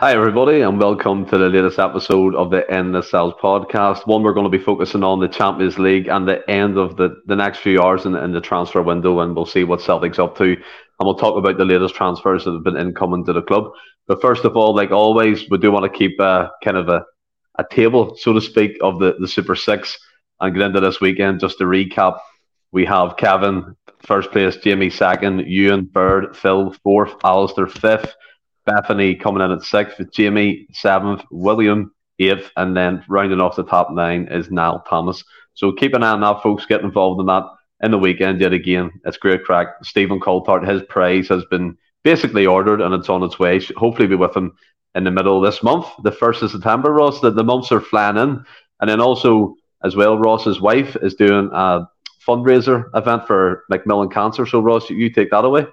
Hi, everybody, and welcome to the latest episode of the Endless Celts podcast. One, we're going to be focusing on the Champions League and the end of the, the next few hours in, in the transfer window, and we'll see what Celtic's up to. And we'll talk about the latest transfers that have been incoming to the club. But first of all, like always, we do want to keep uh, kind of a, a table, so to speak, of the, the Super Six and get into this weekend. Just to recap, we have Kevin first place, Jamie second, Ewan third, Phil fourth, Alistair fifth. Bethany coming in at sixth, with Jamie seventh, William eighth, and then rounding off the top nine is Niall Thomas. So keep an eye on that, folks. Get involved in that in the weekend yet again. It's great crack. Stephen Coulthard, his prize has been basically ordered and it's on its way. Hopefully be with him in the middle of this month, the first of September, Ross. That the months are flying in. And then also as well, Ross's wife is doing a fundraiser event for Macmillan Cancer. So Ross, you take that away.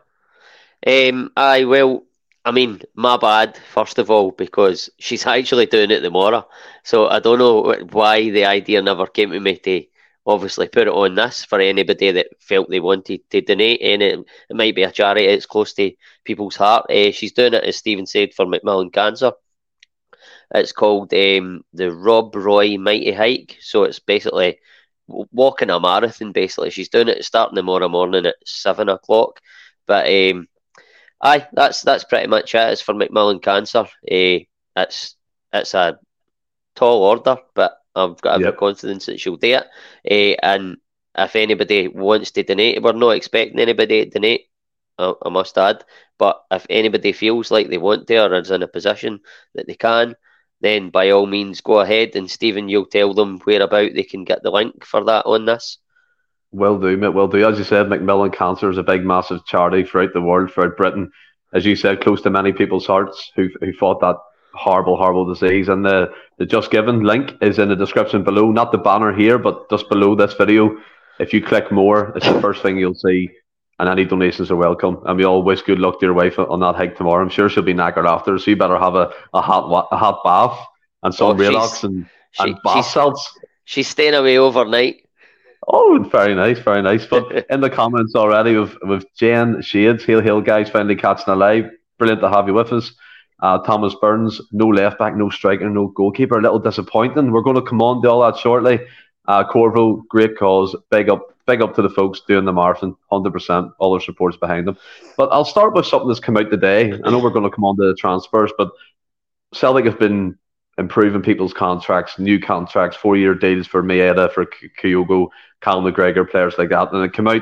Um, I will I mean, my bad, first of all, because she's actually doing it tomorrow. So I don't know why the idea never came to me to obviously put it on this for anybody that felt they wanted to donate. And it, it might be a charity, it's close to people's heart. Uh, she's doing it, as Stephen said, for Macmillan Cancer. It's called um, the Rob Roy Mighty Hike. So it's basically walking a marathon, basically. She's doing it starting tomorrow morning at seven o'clock. But um, Aye, that's that's pretty much it. It's for Macmillan Cancer. Uh, it's it's a tall order, but I've got every yep. confidence that she'll do it. Uh, and if anybody wants to donate, we're not expecting anybody to donate. I, I must add, but if anybody feels like they want to or is in a position that they can, then by all means go ahead. And Stephen, you'll tell them whereabout they can get the link for that on this. Will do, mate. Will do. As you said, Macmillan Cancer is a big, massive charity throughout the world, throughout Britain. As you said, close to many people's hearts who who fought that horrible, horrible disease. And the, the Just Giving link is in the description below. Not the banner here, but just below this video. If you click more, it's the first thing you'll see. And any donations are welcome. And we all wish good luck to your wife on that hike tomorrow. I'm sure she'll be knackered after, so you better have a, a hot a hot bath and some oh, relax and, she, and bath salts. She's staying away overnight. Oh, very nice, very nice. But in the comments already with with Jen Shades, Hail Hail guys, finally catching a live. Brilliant to have you with us. Uh, Thomas Burns, no left back, no striker, no goalkeeper. A little disappointing. We're going to come on to all that shortly. Uh, Corvo, great cause. Big up, big up to the folks doing the marathon. Hundred percent, all their supports behind them. But I'll start with something that's come out today. I know we're going to come on to the transfers, but Celtic have been improving people's contracts, new contracts, four year deals for Maeda, for Kyogo, Cal McGregor, players like that. And it came out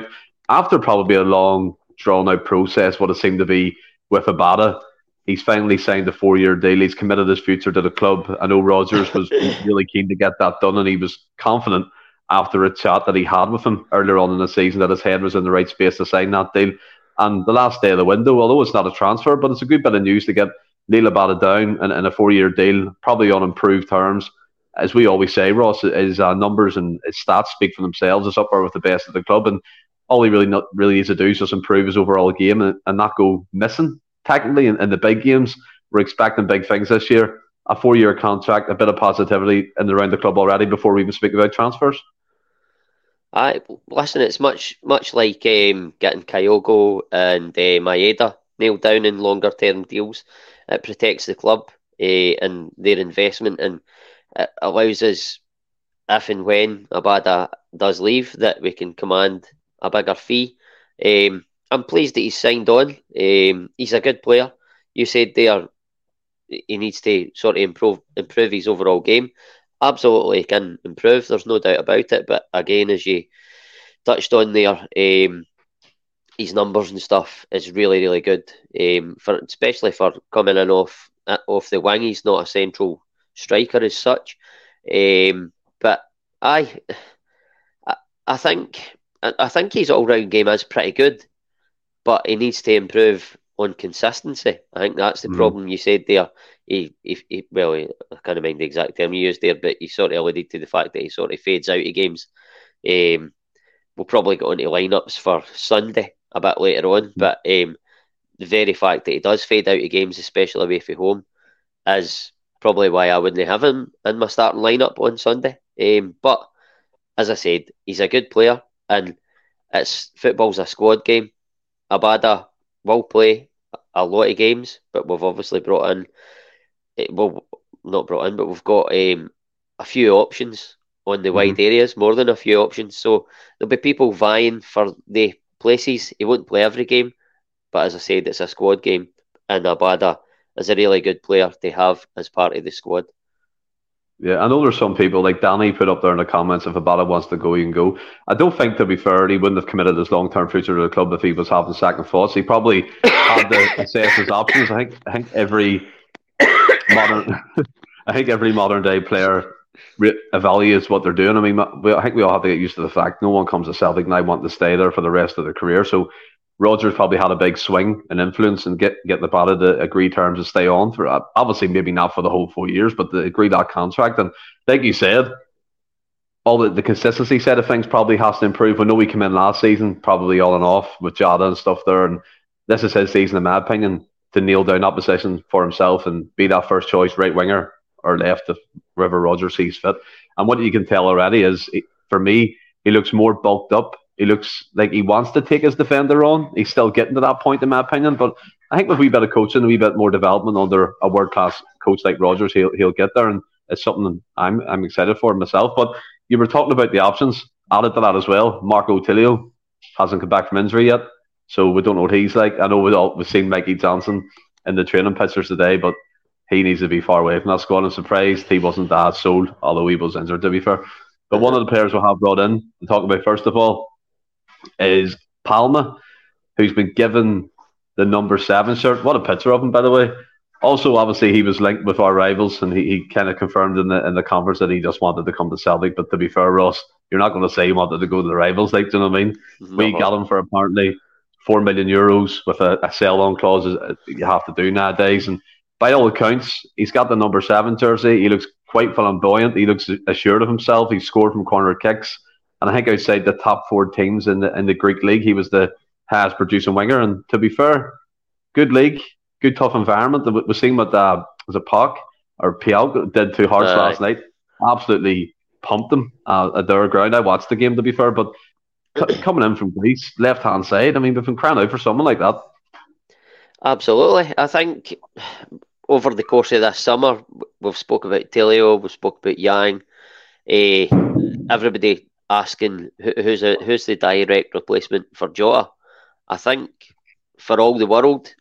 after probably a long, drawn out process, what it seemed to be with Abada. He's finally signed a four year deal. He's committed his future to the club. I know Rodgers was really keen to get that done, and he was confident after a chat that he had with him earlier on in the season that his head was in the right space to sign that deal. And the last day of the window, although it's not a transfer, but it's a good bit of news to get Liel Abada down in, in a four year deal, probably on improved terms as we always say, Ross, his uh, numbers and his stats speak for themselves. He's up there with the best of the club, and all he really not, really needs to do is just improve his overall game and, and not go missing. Technically, in, in the big games, we're expecting big things this year. A four-year contract, a bit of positivity in around the club already before we even speak about transfers. I listen. It's much much like um, getting Kyogo and uh, Maeda nailed down in longer term deals. It protects the club uh, and their investment and it allows us, if and when Abada does leave, that we can command a bigger fee. Um, I'm pleased that he's signed on. Um, he's a good player. You said there he needs to sort of improve improve his overall game. Absolutely can improve. There's no doubt about it. But again, as you touched on there, um, his numbers and stuff is really really good. Um, for especially for coming in off off the wing, he's not a central striker as such. Um, but I, I, think I think his all round game is pretty good, but he needs to improve on consistency. I think that's the mm. problem you said there. He, he, he well, he, I can't remember the exact term you used there, but he sort of alluded to the fact that he sort of fades out of games. Um, we'll probably get onto lineups for Sunday a bit later on, but um, the very fact that he does fade out of games, especially away from home, is probably why I wouldn't have him in my starting lineup on Sunday. Um, but as I said, he's a good player, and it's football's a squad game. Abada will play a lot of games, but we've obviously brought in eh, well, not brought in, but we've got um, a few options on the mm-hmm. wide areas, more than a few options. So there'll be people vying for the places. He won't play every game, but as I said, it's a squad game, and Abada is a really good player to have as part of the squad. Yeah, I know there's some people like Danny put up there in the comments if Abada wants to go, he can go. I don't think, to be fair, he wouldn't have committed his long term future to the club if he was having second thoughts. He probably had to assess his options. I think I think every modern I think every modern day player re- evaluates what they're doing. I mean, I think we all have to get used to the fact no one comes to Celtic now want to stay there for the rest of their career. So Rodgers probably had a big swing and influence and get get the body to agree terms to stay on for uh, obviously maybe not for the whole four years, but to agree that contract. And like you said, all the, the consistency side of things probably has to improve. We know we came in last season probably all and off with Jota and stuff there, and this is his season in my opinion to kneel down that position for himself and be that first choice right winger or left if River Rodgers sees fit. And what you can tell already is for me, he looks more bulked up he looks like he wants to take his defender on. He's still getting to that point, in my opinion. But I think with a wee bit of coaching, a wee bit more development under a world class coach like Rodgers, he'll he'll get there, and it's something I'm I'm excited for myself. But you were talking about the options. Added to that as well, Marco Tilio hasn't come back from injury yet, so we don't know what he's like. I know we all, we've seen Mikey Johnston in the training pictures today, but he needs to be far away from that squad. I'm surprised he wasn't that sold, although he was injured to be fair. But one of the players we'll have brought in to talk about first of all is Palma, who's been given the number seven shirt. What a picture of him, by the way. Also, obviously, he was linked with our rivals, and he, he kind of confirmed in the in the conference that he just wanted to come to Celtic. But to be fair, Ross, you're not going to say he wanted to go to the rivals, like, do you know what I mean? No. We got him for apparently four million euros with a, a sell on clause uh, you have to do nowadays. And by all accounts, he's got the number seven jersey. He looks quite flamboyant. He looks assured of himself. He scored from corner kicks. And I think outside the top four teams in the in the Greek league, he was the highest producing winger. And to be fair, good league, good tough environment. We've seen what uh, was it Park or Pial did to Hearts uh, last night. Absolutely pumped them uh, at their ground. I watched the game to be fair, but c- coming in from Greece, left hand side. I mean, we've been crying out for someone like that. Absolutely, I think over the course of this summer, we've spoke about Tilio, we've spoke about Yang. Uh, everybody asking who's a, who's the direct replacement for Jota. I think for all the world,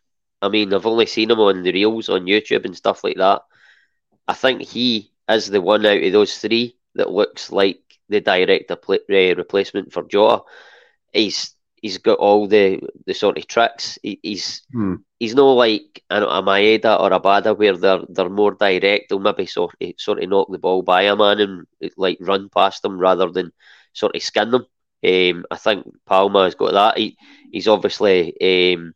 I mean, I've only seen him on the reels on YouTube and stuff like that. I think he is the one out of those three that looks like the direct replacement for Jota. He's he's got all the, the sort of tricks. He, he's hmm. he's not like a, a Maeda or a Bada where they're they're more direct. They'll maybe sort of, sort of knock the ball by a man and like run past them rather than sort of skin them. Um, I think Palma has got that. He, he's obviously um,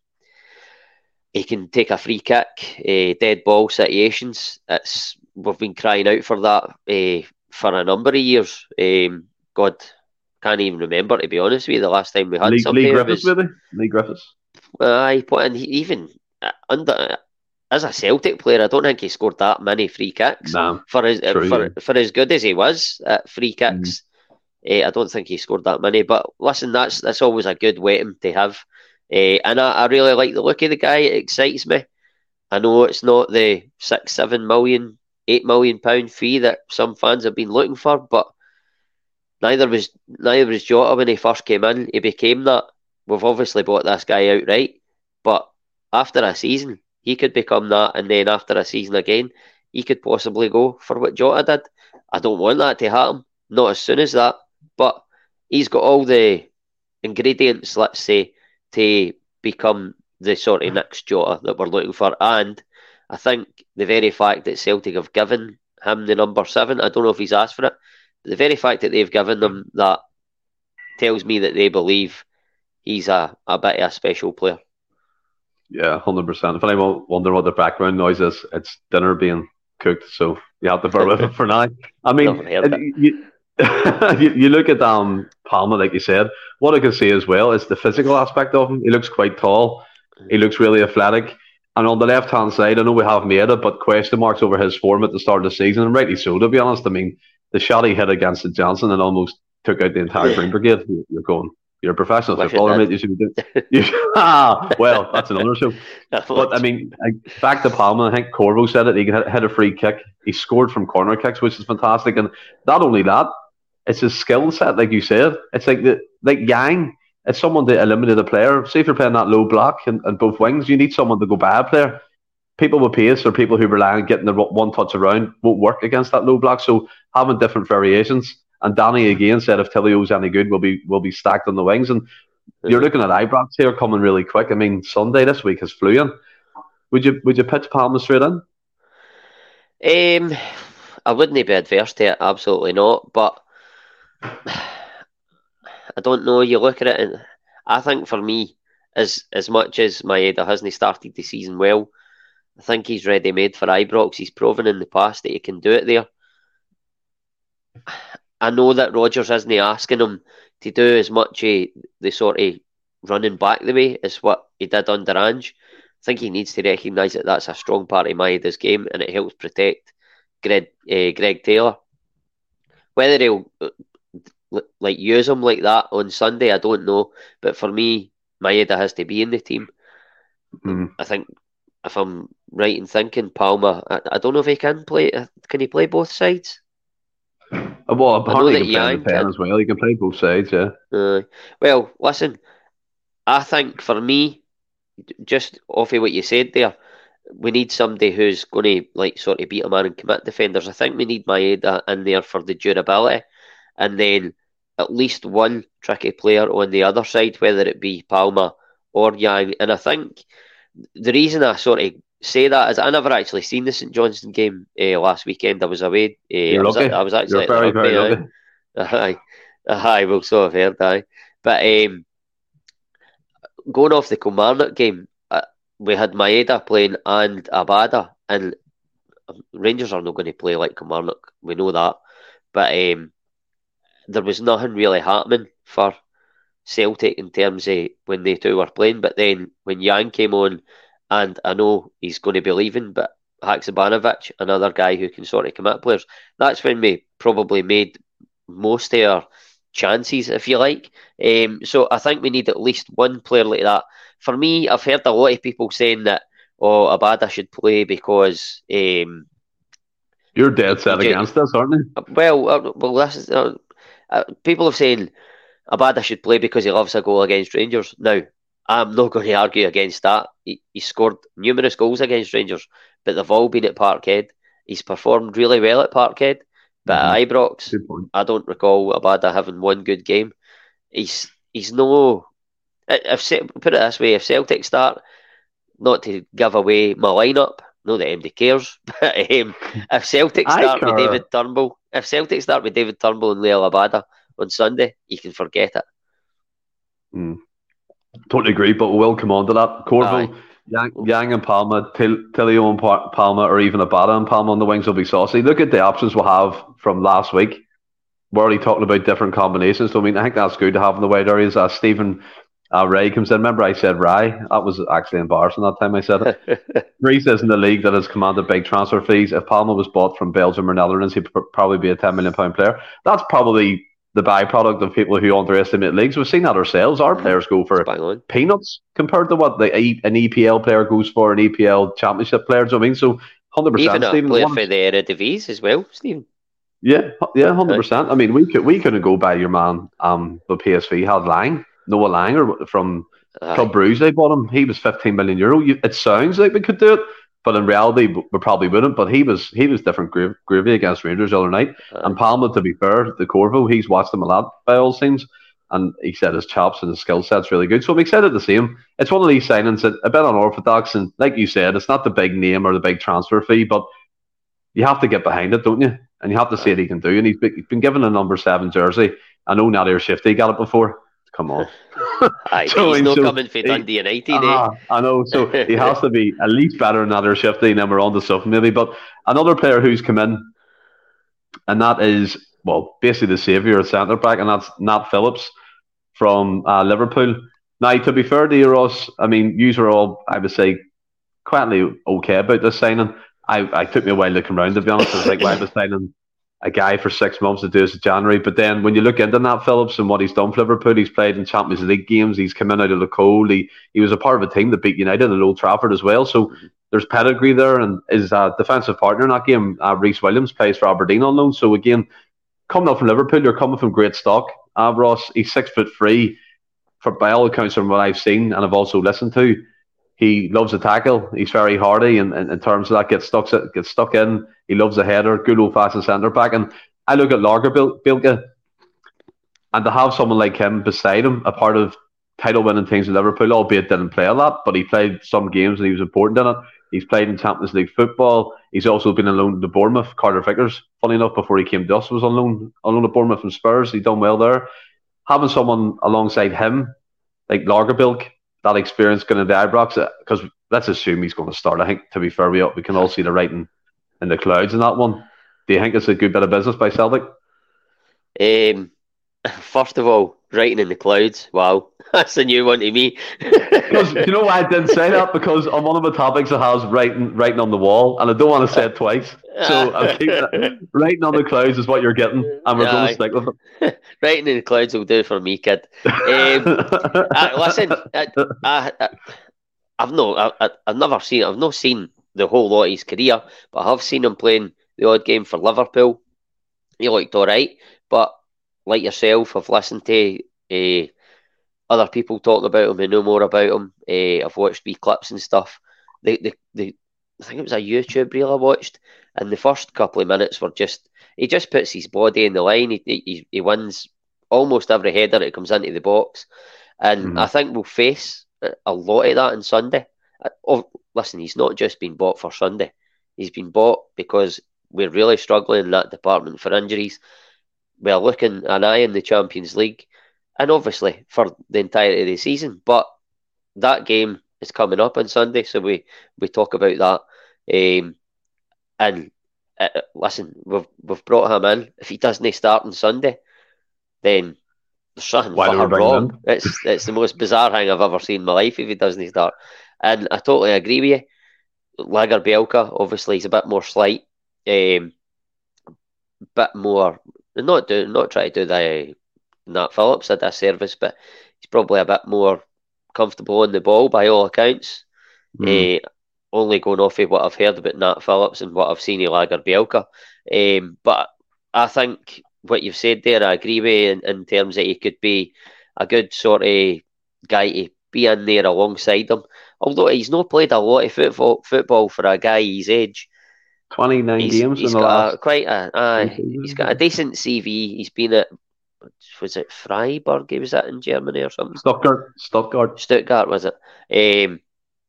he can take a free kick, uh, dead ball situations. It's we've been crying out for that uh, for a number of years. Um, God, can't even remember to be honest with you. The last time we had Lee, something Leigh Griffiths, was, maybe Leigh Griffiths. Aye, uh, and even uh, under as a Celtic player, I don't think he scored that many free kicks. Nah, for as uh, for, yeah. for as good as he was at free kicks, mm. uh, I don't think he scored that many. But listen, that's that's always a good weapon to have, uh, and I, I really like the look of the guy. It excites me. I know it's not the six, seven million, eight million pound fee that some fans have been looking for, but Neither was neither was Jota when he first came in. He became that. We've obviously bought this guy outright, but after a season, he could become that, and then after a season again, he could possibly go for what Jota did. I don't want that to happen, not as soon as that, but he's got all the ingredients, let's say, to become the sort of next Jota that we're looking for. And I think the very fact that Celtic have given him the number seven, I don't know if he's asked for it, the very fact that they've given them that tells me that they believe he's a, a bit of a special player. Yeah, hundred percent. If anyone wonder what the background noise is, it's dinner being cooked, so you have to bear with it for now. I mean, you, you, you, look at um Palma, like you said. What I can see as well is the physical aspect of him. He looks quite tall. He looks really athletic. And on the left hand side, I know we have Maeda, but question marks over his form at the start of the season, and rightly so, to be honest. I mean, the shot he hit against the Johnstone and almost took out the entire Green Brigade. You're going, You're a professional footballer, mate. You should be doing. You ah, well, that's another show. but I mean, back to Palma. I think Corvo said it. He hit, hit a free kick. He scored from corner kicks, which is fantastic. And not only that, it's his skill set, like you said. It's like the like Yang. It's someone to eliminate a player. Say if you're playing that low block and, and both wings, you need someone to go by a player. People with pace or people who rely on getting the one touch around won't work against that low block. So having different variations and Danny again said if Tilio's any good, we'll be will be stacked on the wings. And you're looking at Ibrox here coming really quick. I mean, Sunday this week has flew in. Would you would you pitch Palma straight in? Um, I wouldn't be adverse to it. Absolutely not. But I don't know. You look at it, and I think for me, as as much as Maeda hasn't started the season well, I think he's ready made for Ibrox. He's proven in the past that he can do it there. I know that Rodgers isn't asking him to do as much of the sort of running back the way as what he did under Ange. I think he needs to recognise that that's a strong part of Maeda's game and it helps protect Greg, uh, Greg Taylor. Whether he'll like use him like that on Sunday, I don't know. But for me, Maeda has to be in the team. Mm. I think if I'm right in thinking, Palma. I, I don't know if he can play. Can he play both sides? Uh, well, apparently he can play as well. He can play both sides, yeah. Uh, well, listen, I think for me, just off of what you said there, we need somebody who's going to like sort of beat a man and commit defenders. I think we need Maeda in there for the durability, and then at least one tricky player on the other side, whether it be Palma or Yang. And I think the reason I sort of say that is I never actually seen the St Johnstone game uh, last weekend. I was away. Uh, You're I, was, lucky. I was actually You're very, very lucky. Aye, aye, well, so I've heard. Aye, but um, going off the Kilmarnock game, uh, we had Maeda playing and Abada, and Rangers are not going to play like Kilmarnock. We know that, but um, there was nothing really happening for Celtic in terms of when they two were playing. But then when Yang came on and I know he's going to be leaving, but Haksabanovic, another guy who can sort of come commit players, that's when we probably made most of our chances, if you like. Um, so I think we need at least one player like that. For me, I've heard a lot of people saying that, oh, Abada should play because. Um, You're dead set against us, aren't you? Well, uh, well, this is, uh, uh, people have saying Abada should play because he loves a goal against Rangers. Now, I'm not going to argue against that. He, he scored numerous goals against Rangers, but they've all been at Parkhead. He's performed really well at Parkhead, but mm-hmm. at Ibrox, I don't recall Abada having one good game. He's he's no. If put it this way, if Celtic start, not to give away my lineup, no that MD cares, but um, if Celtic start with David Turnbull, if Celtic start with David Turnbull and Liel Abada on Sunday, you can forget it. Mm. Totally agree, but we'll come on to that. Corvo, Yang, Yang and Palma, Til, Tilio and Palma, or even Abada and Palma on the wings will be saucy. Look at the options we'll have from last week. We're already talking about different combinations. So, I mean, I think that's good to have in the wide areas. Uh, Stephen uh, Ray comes in. Remember, I said Ray? That was actually embarrassing that time I said it. Ray is in the league that has commanded big transfer fees. If Palma was bought from Belgium or Netherlands, he'd probably be a £10 million player. That's probably the byproduct of people who underestimate leagues. We've seen that ourselves. Our players go for peanuts compared to what the, an EPL player goes for, an EPL championship player. Do you know I mean? So, 100%. Even a Stephen, player for the Eredivisie as well, Stephen. Yeah, yeah, hundred percent. I mean, we could we couldn't go by your man. Um, the PSV had Lang, Noah Lang, or from Aye. Club Brugge. They bought him. He was fifteen million euro. It sounds like we could do it, but in reality, we probably wouldn't. But he was he was different groovy groovy against Rangers the other night. Uh, and Palma, to be fair, the Corvo, he's watched him a lot by all seems, and he said his chops and his skill set's really good. So I'm excited to see him. It's one of these signings that a bit unorthodox, and like you said, it's not the big name or the big transfer fee, but you have to get behind it, don't you? And you have to see what he can do. And he's been, he's been given a number seven jersey. I know Nadir Çiftçi got it before. Come on. Aye, so, he's not so coming for Dundee United. Uh, I know. So he has to be at least better than Nadir Çiftçi, and then we're on to something maybe. But another player who's come in, and that is, well, basically the saviour at centre back, and that's Nat Phillips from uh, Liverpool. Now, to be fair to you, Ross, I mean, you were all, I would say, quietly okay about this signing. I, I took me a while come around, to be honest. I was like, why was signing a guy for six months to do this in January. But then when you look into Nat Phillips and what he's done for Liverpool, he's played in Champions League games. He's come in out of the cold. He he was a part of a team that beat United at Old Trafford as well. So there's pedigree there, and his uh, defensive partner in that game, uh, Rhys Williams, plays for Aberdeen on loan. So again, coming up from Liverpool, you're coming from great stock. Uh, Ross, he's six foot three, for by all accounts from what I've seen and I've also listened to. He loves a tackle. He's very hardy, and in, terms of that, gets stuck gets stuck in. He loves a header, good old fashioned centre back. And I look at Lagerbielke, and to have someone like him beside him, a part of title winning teams in Liverpool, albeit didn't play a lot, but he played some games and he was important in it. He's played in Champions League football. He's also been on loan to Bournemouth. Carter Vickers, funny enough, before he came to us, was on loan on loan to Bournemouth and Spurs. He done well there. Having someone alongside him, like Lagerbielke, that experience going to the Ibrox, because let's assume he's going to start. I think, to be fair, we, we can all see the writing in the clouds in that one. Do you think it's a good bit of business by Celtic? Um, first of all, writing in the clouds. Wow, that's a new one to me. because you know why I didn't say that? Because on one of the topics it has writing writing on the wall, and I don't want to say it twice. So i writing on the clouds is what you're getting, and we're going to stick with it. writing in the clouds will do for me, kid. Um, I, listen, I, I, I've no, I, have never seen, I've not seen the whole lot of his career, but I have seen him playing the odd game for Liverpool. He looked all right, but like yourself, I've listened to uh, other people talking about him and know more about him. Uh, I've watched wee clips and stuff. The, the, the, I think it was a YouTube reel I watched, and the first couple of minutes were just he just puts his body in the line. He he, he wins almost every header that comes into the box, and mm-hmm. I think we'll face a lot of that on Sunday. Oh, listen, he's not just been bought for Sunday. He's been bought because we're really struggling in that department for injuries. We're looking an eye in the Champions League and obviously for the entirety of the season. But that game is coming up on Sunday, so we, we talk about that. Um, and uh, uh, listen, we've we've brought him in. If he doesn't start on Sunday, then there's something wrong. It's it's the most bizarre thing I've ever seen in my life if he doesn't start. And I totally agree with you. Lagerbielke, obviously, he's a bit more slight, um, bit more not do not try to do the Nat Phillips at a service, but he's probably a bit more comfortable on the ball by all accounts. Mm. Uh, only going off of what I've heard about Nat Phillips and what I've seen in Lagerbielke. Um, but I think what you've said there, I agree with in, in terms that he could be a good sort of guy to be in there alongside him. Although he's not played a lot of football football for a guy his age. Twenty nine games he's in the last. A, quite a, uh, he's got a decent CV. He's been at was it Freiburg? Was that in Germany or something? Stuttgart. Stuttgart. Stuttgart was it? Um,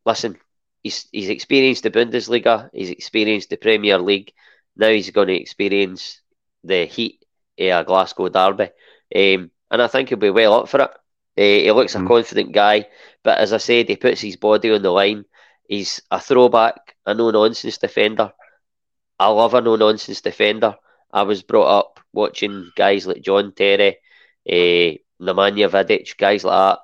listen, he's he's experienced the Bundesliga. He's experienced the Premier League. Now he's going to experience the heat of a Glasgow derby, um, and I think he'll be well up for it. Uh, he looks mm. a confident guy, but as I said, he puts his body on the line. He's a throwback, a no nonsense defender. I love a no nonsense defender. I was brought up watching guys like John Terry, uh, Nemanja Vidic, guys like that.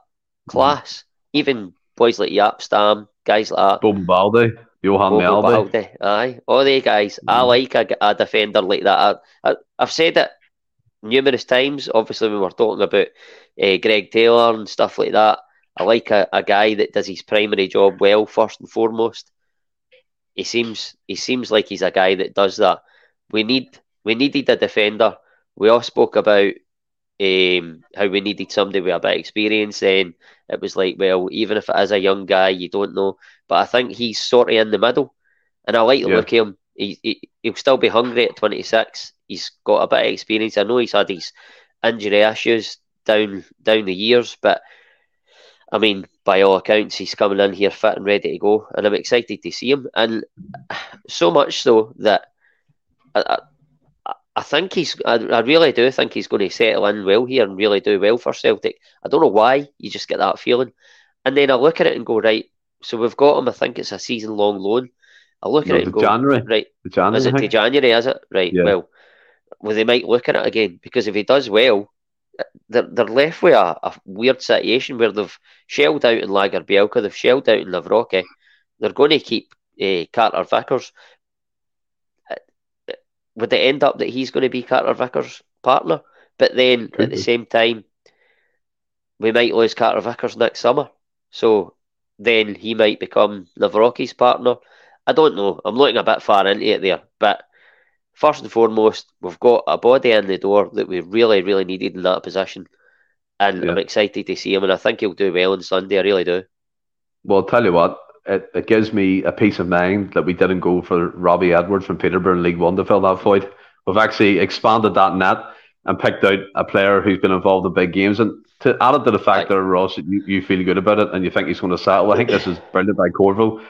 Class. Mm. Even boys like Jaap Stam, guys like that. Bob Baldé, Johan Bobo Baldé. Aye, all the guys. Mm. I like a, a, defender like that. I, I've said it numerous times. Obviously, when we're talking about uh, Greg Taylor and stuff like that, I like a, a guy that does his primary job well first and foremost. He seems he seems like he's a guy that does that. We need we needed a defender. We all spoke about um, how we needed somebody with a bit of experience. And it was like, well, even if it is a young guy, you don't know. But I think he's sort of in the middle. And I like the yeah. look of him. He, he, he'll still be hungry at 26. He's got a bit of experience. I know he's had these injury issues down down the years, but I mean, by all accounts, he's coming in here fit and ready to go, and I'm excited to see him. And so much so that I, I think he's. I, I, really do think he's going to settle in well here and really do well for Celtic. I don't know why. You just get that feeling, and then I look at it and go right. So we've got him. I think it's a season long loan. I look no, at it and go January. Right, the January, is it to January? Is it right? Yeah. Well, well, they might look at it again because if he does well, they're they're left with a, a weird situation where they've shelled out in Lagerbielke, they've shelled out in Liverpool. They're going to keep uh, Carter Vickers would it end up that he's going to be Carter Vickers' partner? But then Could at the same time, we might lose Carter Vickers next summer. So then he might become Nawrocki's partner. I don't know. I'm looking a bit far into it there. But first and foremost, we've got a body in the door that we really, really needed in that position. And yeah. I'm excited to see him, and I think he'll do well on Sunday. I really do. Well, I'll tell you what, it, it gives me a peace of mind that we didn't go for Robbie Edwards from Peterborough in League One to fill that void. We've actually expanded that net and picked out a player who's been involved in big games. And to add it to the fact that Ross, you, you feel good about it and you think he's going to settle. I think this is brilliant by Corvo.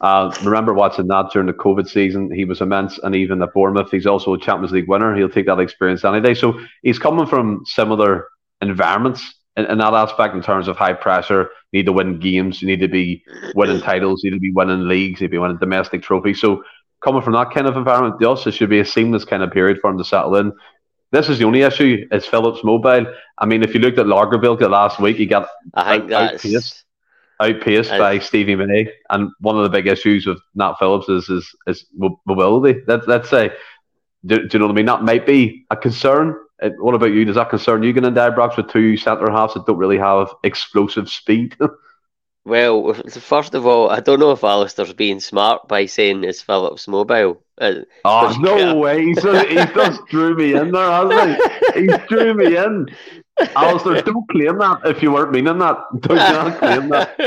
Uh, remember watching that during the COVID season. He was immense, and even at Bournemouth, he's also a Champions League winner. He'll take that experience any day. So he's coming from similar environments in, in that aspect in terms of high pressure. You need to win games. You need to be winning titles. You need to be winning leagues. You need to be winning domestic trophies. So coming from that kind of environment, yes, it should be a seamless kind of period for him to settle in. This is the only issue is Phillips mobile. I mean, if you looked at Lagerbielke last week, he got I think out, outpaced, by Stevie May. And one of the big issues with Nat Phillips is is, is mobility. Let, let's say, do, do, you know what I mean? That might be a concern. Uh, what about you? Does that concern you getting in Ibrox with two centre halves that don't really have explosive speed? Well, first of all, I don't know if Alistair's being smart by saying it's Phillips mobile. Oh, no way. He's, he just drew me in there, hasn't he? He drew me in. Alistair, don't claim that if you weren't meaning that. Don't not claim that.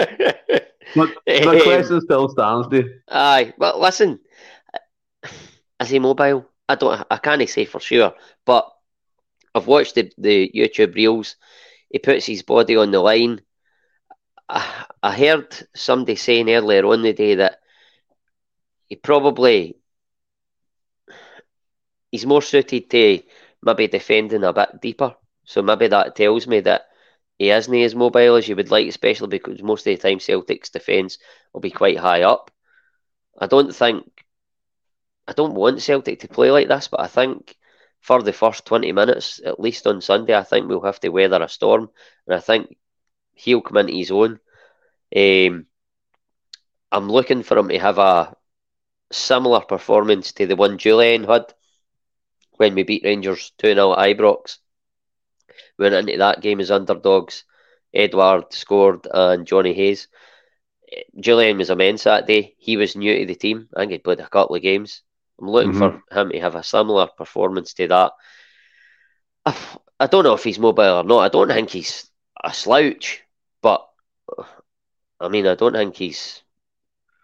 But the um, question still stands, dude. Aye, but listen, is he mobile? I don't. I can't say for sure, but I've watched the, the YouTube reels. He puts his body on the line. I, I heard somebody saying earlier on the day that he probably he's more suited to maybe defending a bit deeper. So maybe that tells me that he isn't as mobile as you would like, especially because most of the time Celtic's defence will be quite high up. I don't think I don't want Celtic to play like this, but I think for the first twenty minutes, at least on Sunday, I think we'll have to weather a storm, and I think he'll come into his own. Um, I'm looking for him to have a similar performance to the one Jullien had when we beat Rangers 2 0 at Ibrox. Went into that game as underdogs. Edouard scored and Johnny Hayes. Jullien was immense that day. He was new to the team. I think he played a couple of games. I'm looking mm-hmm. for him to have a similar performance to that. I, I don't know if he's mobile or not. I don't think he's a slouch, but I mean, I don't think he's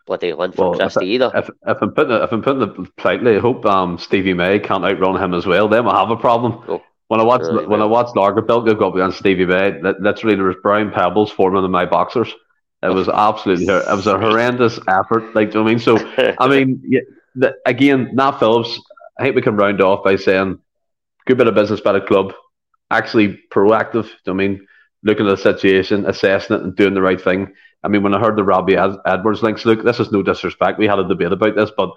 bloody Linford well, Christie either. If, if I'm putting it, if I'm putting it politely, I hope um, Stevie May can't outrun him as well. Then we'll have a problem. Oh, when I watch really when I watched Lagerbielke go up against Stevie May, literally there was brown pebbles forming in my boxers. It was absolutely it was a horrendous effort. Like, do you know I mean? So, I mean, yeah, the, again, Nat Phillips. I think we can round off by saying, good bit of business by the club. Actually, proactive. Do you know I mean? Looking at the situation, assessing it, and doing the right thing. I mean, when I heard the Robbie Edwards links, look, this is no disrespect. We had a debate about this, but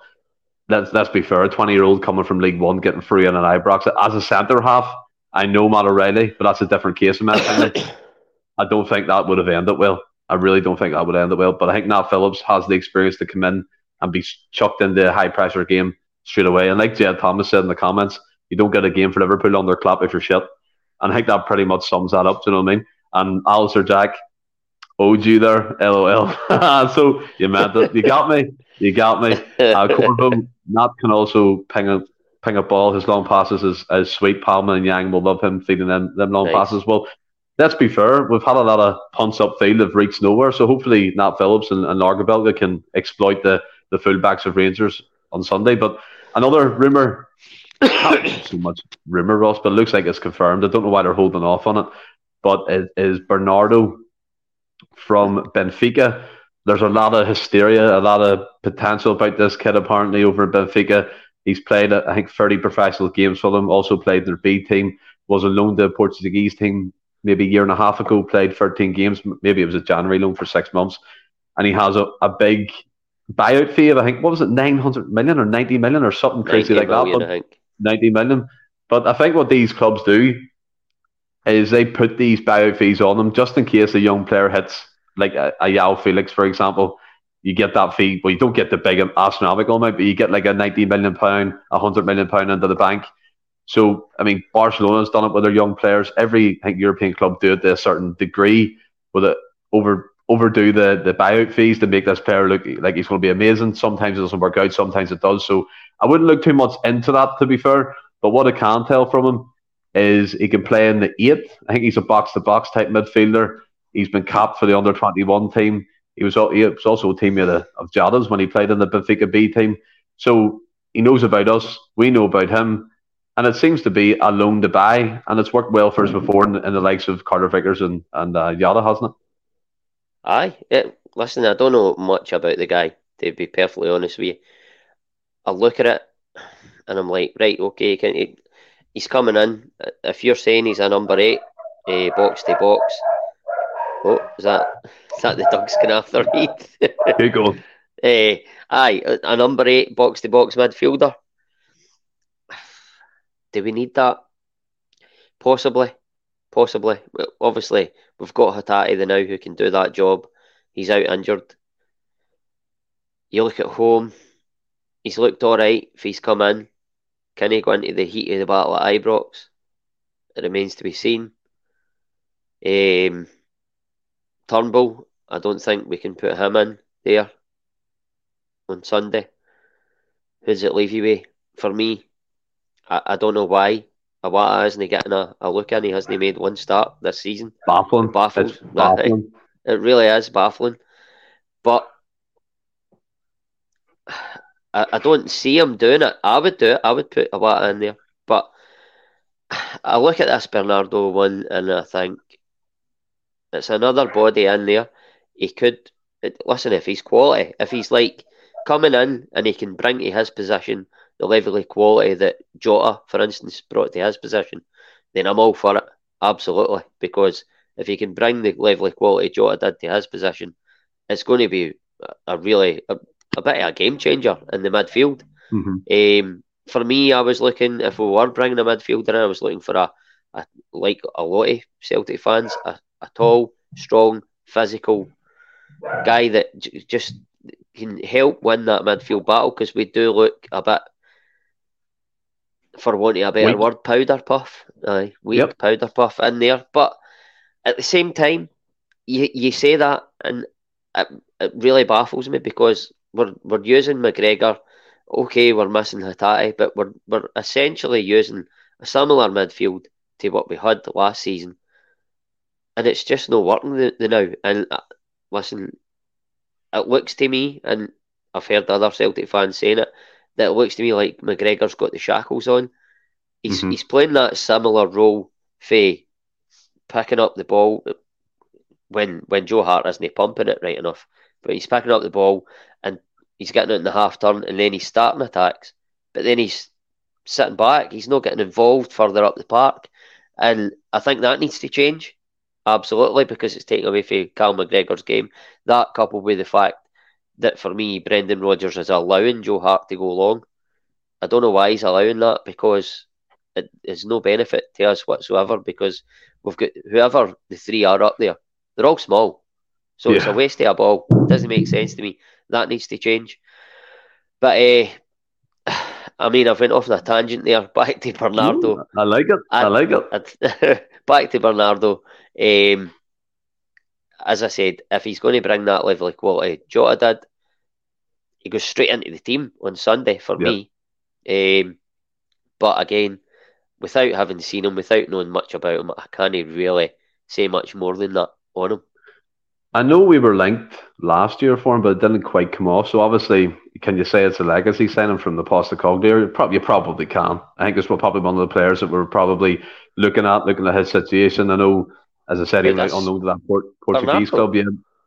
let's let's be fair. A twenty-year-old coming from League One getting free in an Ibrox as a centre half. I know Matt O'Riley, but that's a different case. I don't think that would have ended well. I really don't think that would end it well. But I think Nat Phillips has the experience to come in and be chucked into a high pressure game straight away. And like Jed Thomas said in the comments, you don't get a game for Liverpool on their clap if you're shit. And I think that pretty much sums that up. Do you know what I mean? And Alistair Jack, owed you there, lol. so you meant it. You got me. You got me. Uh, Corbin, Nat can also ping a ping a ball. His long passes is, is sweet. Palma and Yang will love him feeding them them long nice. passes. Well, let's be fair. We've had a lot of punts upfield that have reached nowhere. So hopefully Nat Phillips and, and Lagerbielke can exploit the the fullbacks of Rangers on Sunday. But another rumour. so much rumour, Ross, but it looks like it's confirmed. I don't know why they're holding off on it. But it is Bernardo from Benfica. There's a lot of hysteria, a lot of potential about this kid apparently over at Benfica. He's played, I think, 30 professional games for them, also played their B team, was a loan to the Portuguese team maybe a year and a half ago, played 13 games, maybe it was a January loan for six months. And he has a, a big buyout fee of, I think, what was it, 900 million or 90 million or something crazy like million, that. But 90 million. But I think what these clubs do is they put these buyout fees on them just in case a young player hits, like a, a João Felix, for example. you get that fee. Well, you don't get the big astronomical amount, but you get like a 90 million pound, a 100 million pound into the bank. So, I mean, Barcelona's done it with their young players. Every I think, European club do it to a certain degree with it over overdo the, the buyout fees to make this player look like he's going to be amazing. Sometimes it doesn't work out, sometimes it does. So I wouldn't look too much into that, to be fair. But what I can tell from him is he can play in the eighth. I think he's a box to box type midfielder. He's been capped for the under 21 team. He was, he was also a teammate of, of Jota's when he played in the Benfica B team. So he knows about us. We know about him. And it seems to be a loan to buy. And it's worked well for us before in, in the likes of Carter Vickers and, and uh, Jota, hasn't it? Aye. It, listen, I don't know much about the guy, to be perfectly honest with you. I look at it and I'm like, right, okay, can he, he's coming in. If you're saying he's a number eight, uh, box to box, Oh, is that is that the dogs can after Reed? Here you go. Uh, aye, a number eight box to box midfielder. Do we need that? Possibly, possibly. Well, obviously, we've got Hatate the now who can do that job. He's out injured. You look at home. He's looked all right. If he's come in, can he go into the heat of the battle at Ibrox? It remains to be seen. Um, Turnbull, I don't think we can put him in there on Sunday. Who's it leave you with? For me, I, I don't know why Iwata isn't getting a, a look in. He hasn't made one start this season. Baffling. Baffling. It's baffling. It really is baffling. But I, I don't see him doing it. I would do it. I would put a lot in there. But I look at this Bernardo one and I think it's another body in there. He could listen if he's quality, if he's like coming in and he can bring to his position the level of quality that Jota, for instance, brought to his position, then I'm all for it. Absolutely. Because if he can bring the level of quality Jota did to his position, it's going to be a really a, a bit of a game changer in the midfield. Mm-hmm. Um, for me, I was looking if we were bringing a midfielder in, I was looking for a, a like a lot of Celtic fans, a, a tall, strong, physical guy that j- just can help win that midfield battle because we do look a bit, for wanting a better weak. word, powder puff. Aye, weak yep. powder puff in there. But at the same time, you you say that and it, it really baffles me because we're we're using McGregor. Okay, we're missing Hatate, but we're we're essentially using a similar midfield to what we had last season and it's just not working the, the now. And uh, listen, it looks to me, and I've heard other Celtic fans saying it, that it looks to me like McGregor's got the shackles on. He's mm-hmm. he's playing that similar role for picking up the ball when when Joe Hart isn't pumping it right enough, but he's picking up the ball and he's getting it in the half turn, and then he's starting attacks, but then he's sitting back. He's not getting involved further up the park, and I think that needs to change. Absolutely, because it's taken away from Cal McGregor's game. That coupled with the fact that for me, Brendan Rodgers is allowing Joe Hart to go long. I don't know why he's allowing that because it is no benefit to us whatsoever because we've got whoever the three are up there, they're all small. So yeah. it's a waste of a ball. It doesn't make sense to me. That needs to change. But uh, I mean, I've went off on a tangent there. Back to Bernardo. Ooh, I like it. I, I like it. back to Bernardo. Um, as I said, if he's going to bring that level of quality, Jota did, he goes straight into the team on Sunday for yep. me. Um, but again, without having seen him, without knowing much about him, I can't really say much more than that on him. I know we were linked last year for him, but it didn't quite come off. So obviously, can you say it's a legacy signing from the Postecoglou? Probably, you probably can. I think it's probably one of the players that we're probably looking at, looking at his situation. I know, as I said, he was unknown to that Port- Portuguese Bernardo. club. Yeah,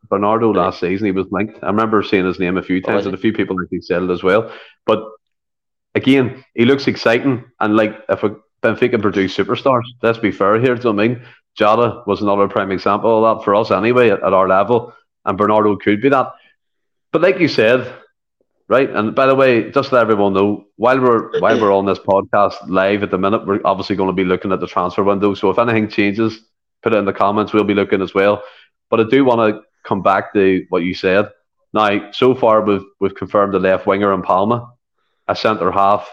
Bernardo last season he was linked. I remember seeing his name a few times, oh, and a few people actually said it as well. But again, he looks exciting, and like if a Benfica produce superstars, let's be fair here. Do you know I mean? Jota was another prime example of that for us anyway at, at our level, and Bernardo could be that. But like you said, right? And by the way, just let everyone know, while we're while we're on this podcast live at the minute, we're obviously going to be looking at the transfer window. So if anything changes, put it in the comments. We'll be looking as well. But I do want to come back to what you said. Now, so far we've we've confirmed the left winger in Palma, a centre half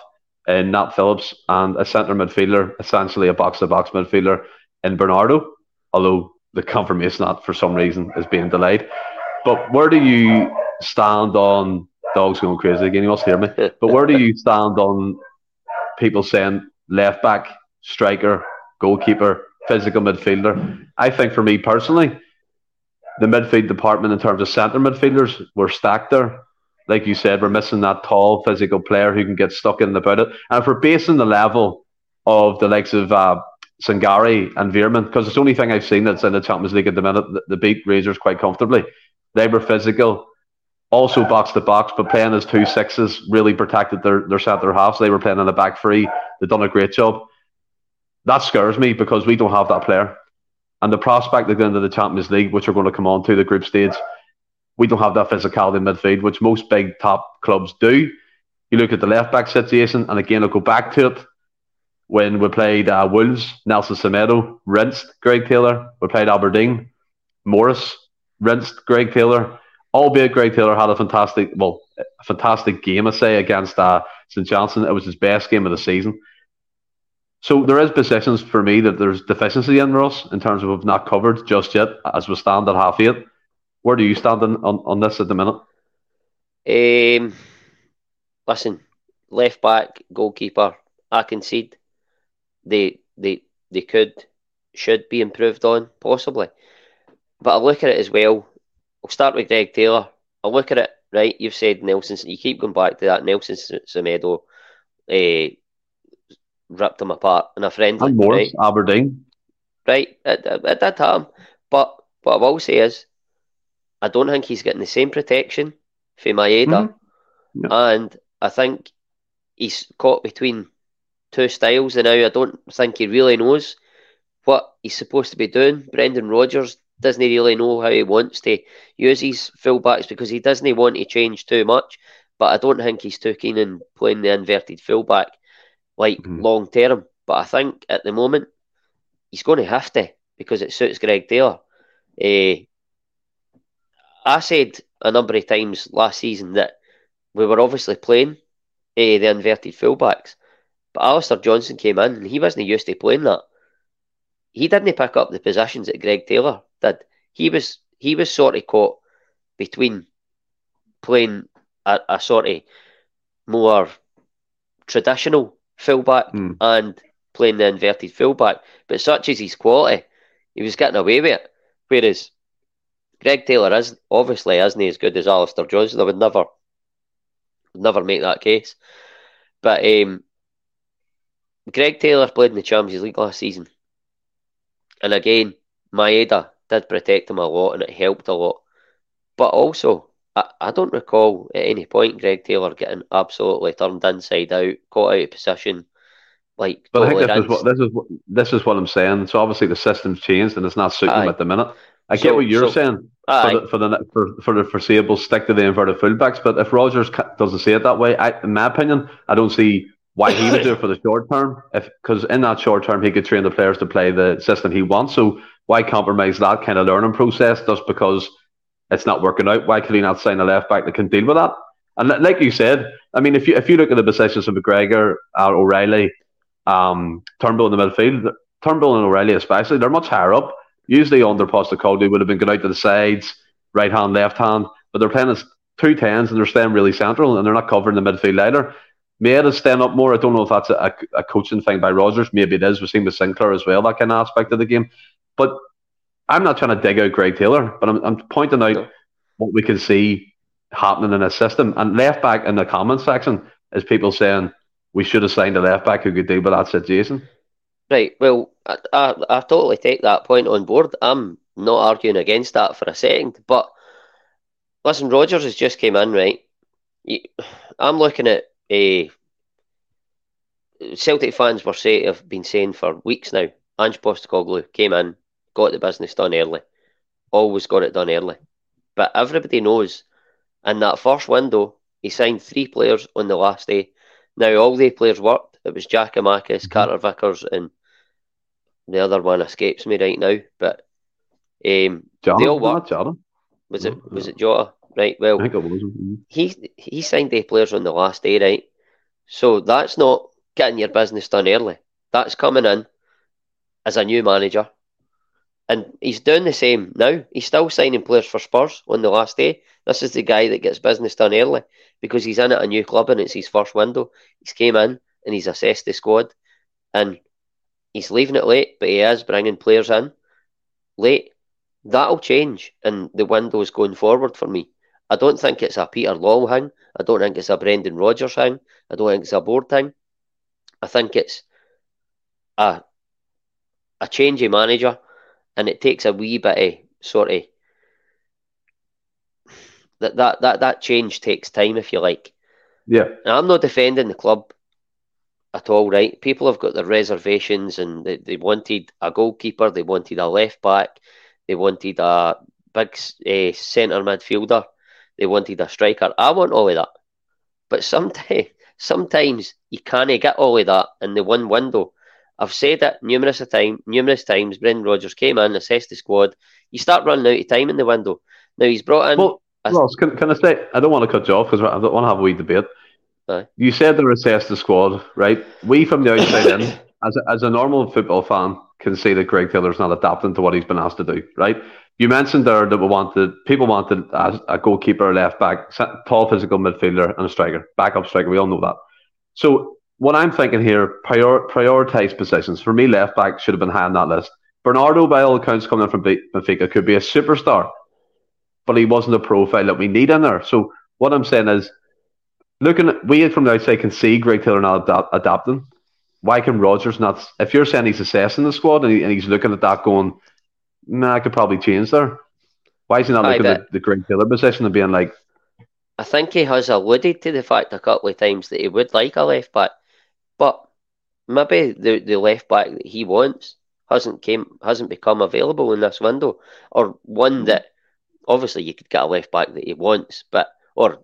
in Nat Phillips, and a centre midfielder, essentially a box to box midfielder in Bernardo. Although the confirmation that for some reason is being delayed. But where do you stand on dogs going crazy again? You must hear me. But where do you stand on people saying left back, striker, goalkeeper, physical midfielder? I think for me personally, the midfield department in terms of centre midfielders, we're stacked there. Like you said, we're missing that tall physical player who can get stuck in about it. And if we're basing the level of the likes of uh, Sangare and Veerman, because it's the only thing I've seen that's in the Champions League at the minute, the beat Rangers quite comfortably. They were physical, also box to box, but playing as two sixes really protected their, their centre halves. They were playing in the back three. They've done a great job. That scares me because we don't have that player. And the prospect of going to the Champions League, which we're going to come on to the group stage, we don't have that physicality in midfield, which most big top clubs do. You look at the left back situation, and again, I'll go back to it. When we played uh, Wolves, Nelson Semedo rinsed Greg Taylor. We played Aberdeen, Morris rinsed Greg Taylor. Albeit Greg Taylor had a fantastic, well, a fantastic game, I say, against uh, St Johnstone. It was his best game of the season. So there is positions for me that there's deficiency in Ross in terms of we've not covered just yet as we stand at half eight. Where do you stand on, on, on this at the minute? Um, listen, left back, goalkeeper, I concede. They they they could should be improved on, possibly. But I look at it as well. I'll start with Greg Taylor. I look at it, right? You've said Nelson, you keep going back to that Nelson Semedo. Uh, ripped them apart in a friendly. And Morris, right? Aberdeen. Right, at, at, that time. But what I will say is, I don't think he's getting the same protection for Maeda. Mm-hmm. And I think he's caught between two styles, and now I don't think he really knows what he's supposed to be doing. Brendan Rodgers doesn't really know how he wants to use his fullbacks because he doesn't want to change too much. But I don't think he's too keen in playing the inverted fullback like mm-hmm. long term. But I think at the moment he's going to have to because it suits Greg Taylor. Uh, I said a number of times last season that we were obviously playing uh, the inverted fullbacks, but Alistair Johnston came in and he wasn't used to playing that. He didn't pick up the positions that Greg Taylor did. He was he was sort of caught between playing a, a sort of more traditional fullback mm. and playing the inverted fullback. But such as his quality, he was getting away with it. Whereas Greg Taylor is obviously isn't he as good as Alistair Johnston. I would never never make that case. But um, Greg Taylor played in the Champions League last season. And again, Maeda did protect him a lot and it helped a lot. But also, I, I don't recall at any point Greg Taylor getting absolutely turned inside out, caught out of position. Like, but I think this is, what, this is what this is what I'm saying. So obviously the system's changed and it's not suiting him at the minute. I so, get what you're so, saying for the, for the for, for the foreseeable stick to the inverted fullbacks. But if Rodgers doesn't see it that way, I, in my opinion, I don't see why he would do it for the short term. If because in that short term he could train the players to play the system he wants. So why compromise that kind of learning process just because it's not working out. Why could he not sign a left back that can deal with that? And like you said, I mean, if you if you look at the positions of McGregor, uh, O'Riley, um, Turnbull in the midfield, Turnbull and O'Riley especially, they're much higher up. Usually under Postecoglou would have been going out to the sides, right hand, left hand, but they're playing as two tens and they're staying really central and they're not covering the midfield either. Maeda's staying up more. I don't know if that's a, a coaching thing by Rodgers. Maybe it is. We've seen with Sinclair as well, that kind of aspect of the game. But I'm not trying to dig out Greg Taylor, but I'm, I'm pointing out no. what we can see happening in his system. And left back in the comment section is people saying we should have signed a left back who could deal with that situation. Right. Well, I, I, I totally take that point on board. I'm not arguing against that for a second. But listen, Rodgers has just came in, right? I'm looking at a. Celtic fans were say have been saying for weeks now. Ange Postecoglou came in, got the business done early. Always got it done early. But everybody knows in that first window, he signed three players on the last day. Now, all the players worked. It was Giakoumakis, mm-hmm. Carter Vickers, and the other one escapes me right now. But um, Jota, they all worked. Was it was it Jota? Right? Well, I think it was. mm-hmm. he he signed the players on the last day, right? So that's not getting your business done early. That's coming in as a new manager, and he's doing the same now. He's still signing players for Spurs on the last day. This is the guy that gets business done early because he's in at a new club and it's his first window. He's came in and he's assessed the squad, and he's leaving it late, but he is bringing players in late. That'll change and the windows going forward for me. I don't think it's a Peter Lawwell thing. I don't think it's a Brendan Rodgers thing. I don't think it's a board thing. I think it's a a change of manager, and it takes a wee bit of sort of that that that that change takes time, if you like. Yeah, And I'm not defending the club at all, right? People have got their reservations and they, they wanted a goalkeeper, they wanted a left back, they wanted a big uh, centre midfielder, they wanted a striker. I want all of that. But sometimes, sometimes you can't get all of that in the one window. I've said it numerous of time, numerous times. Brendan Rodgers came in, assessed the squad. You start running out of time in the window. Now he's brought in. Well, Ross, can, can I say, I don't want to cut you off because I don't want to have a wee debate. You said they're assessed the squad, right? We from the outside in, as a, as a normal football fan, can see that Greg Taylor's not adapting to what he's been asked to do, right? You mentioned there that we wanted people wanted a, a goalkeeper, left back, tall physical midfielder, and a striker, backup striker. We all know that. So what I'm thinking here, prior, prioritize positions. For me, left back should have been high on that list. Bernardo, by all accounts, coming in from Benfica, could be a superstar, but he wasn't a profile that we need in there. So what I'm saying is, looking at, we from the outside can see Greg Taylor not adapt, adapting. Why can Rodgers not? If you're saying he's assessing the squad and, he, and he's looking at that, going, "Nah, I could probably change there." Why is he not looking at the Greg Taylor position and being like, I think he has alluded to the fact a couple of times that he would like a left back, but maybe the, the left back that he wants hasn't came hasn't become available in this window, or one that obviously you could get a left back that he wants, but or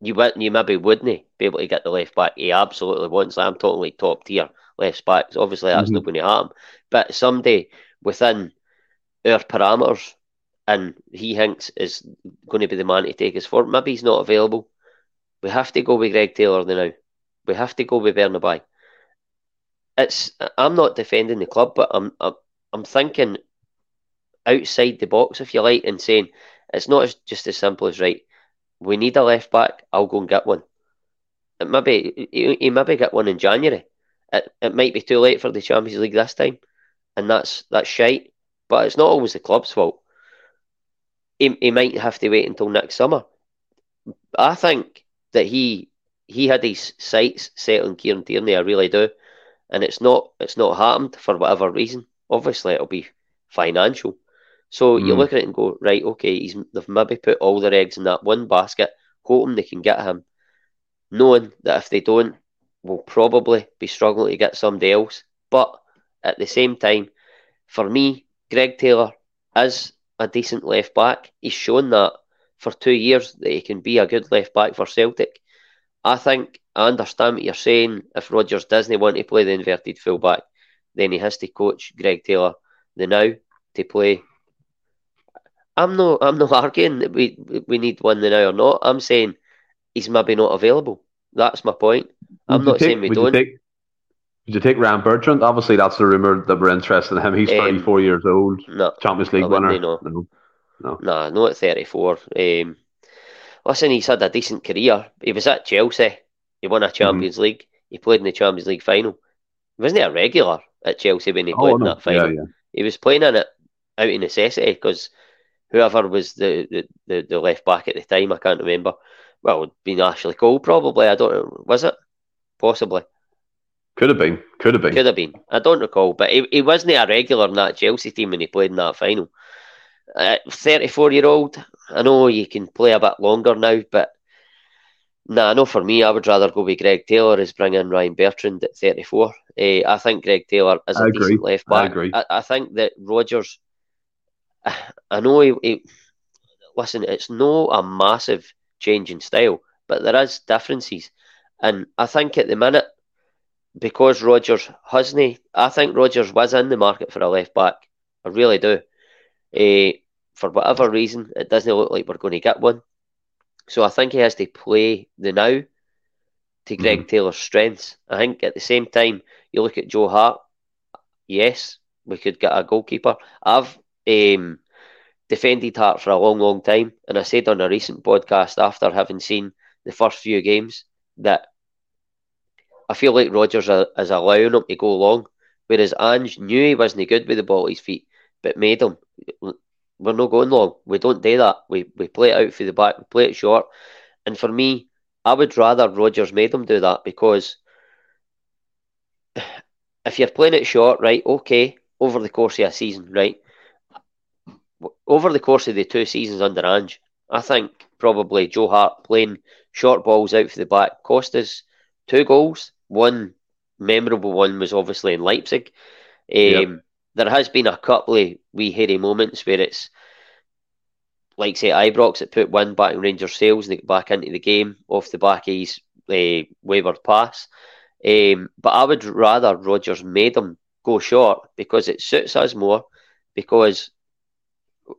you would you maybe wouldn't be able to get the left back he absolutely wants. I'm like top tier left backs. Obviously that's Mhm. not going to happen, but somebody within our parameters and he thinks is going to be the man to take us forward. Maybe he's not available. We have to go with Greg Taylor now. We have to go with Bernabei. It's I'm not defending the club, but I'm I'm, I'm thinking outside the box, if you like, and saying it's not just as simple as right. We need a left back. I'll go and get one. It maybe he maybe get one in January. It it might be too late for the Champions League this time, and that's that's shite. But it's not always the club's fault he, he might have to wait until next summer. I think that he he had his sights set on Kieran Tierney. I really do, and it's not it's not happened for whatever reason. Obviously, it'll be financial. So you Mm. look at it and go, right, okay, he's they've maybe put all their eggs in that one basket, hoping they can get him, knowing that if they don't, we'll probably be struggling to get somebody else. But at the same time, for me, Greg Taylor is a decent left back. He's shown that for two years that he can be a good left back for Celtic. I think I understand what you're saying. If Rodgers doesn't want to play the inverted fullback, then he has to coach Greg Taylor the now to play. I'm not. I'm not arguing that we we need one the now or not. I'm saying he's maybe not available. That's my point. I'm Would not take- saying we don't. take- Would you take Ryan Bertrand? Obviously, that's the rumor that we're interested in him. He's Um, 34 years old, no, Champions League winner. know. No. No. Nah, not at 34. Um, listen, he's had a decent career. He was at Chelsea. He won a Champions League. He played in the Champions League final. Wasn't he a regular at Chelsea when he played Oh, in that final? Yeah, yeah. He was playing in it out of necessity because whoever was the, the, the, the left back at the time, I can't remember. Well, it'd been Ashley Cole, probably. I don't know. Was it? Possibly. Could have been. Could have been. Could have been. I don't recall, but he, he wasn't a regular in that Chelsea team when he played in that final. Uh, 34 year old, I know you can play a bit longer now, but nah, I know for me, I would rather go with Greg Taylor as bring in Ryan Bertrand at 34. Uh, I think Greg Taylor is a I agree. decent left I agree. I, I think that Rodgers, I know he, he, listen, it's no a massive change in style, but there is differences. And I think at the minute, because Rodgers hasn't, I think Rodgers was in the market for a left back. I really do. Eh, for whatever reason, it doesn't look like we're going to get one. So I think he has to play the now to Greg mm-hmm. Taylor's strengths. I think at the same time, you look at Joe Hart, yes, we could get a goalkeeper. I've um, defended Hart for a long, long time, and I said on a recent podcast after having seen the first few games that I feel like Rodgers is allowing him to go long, whereas Ange knew he wasn't good with the ball at his feet, but made him. We're not going long. We don't do that. We we play it out through the back, we play it short. And for me, I would rather Rodgers made him do that because if you're playing it short, right, okay, over the course of a season, right, over the course of the two seasons under Ange, I think probably Joe Hart playing short balls out for the back cost us two goals. One memorable one was obviously in Leipzig. Um, yep. There has been a couple of wee hairy moments where it's like say Ibrox that put one back in Rangers sails and they get back into the game off the back of his uh, wayward pass. Um, but I would rather Rodgers made them go short because it suits us more. Because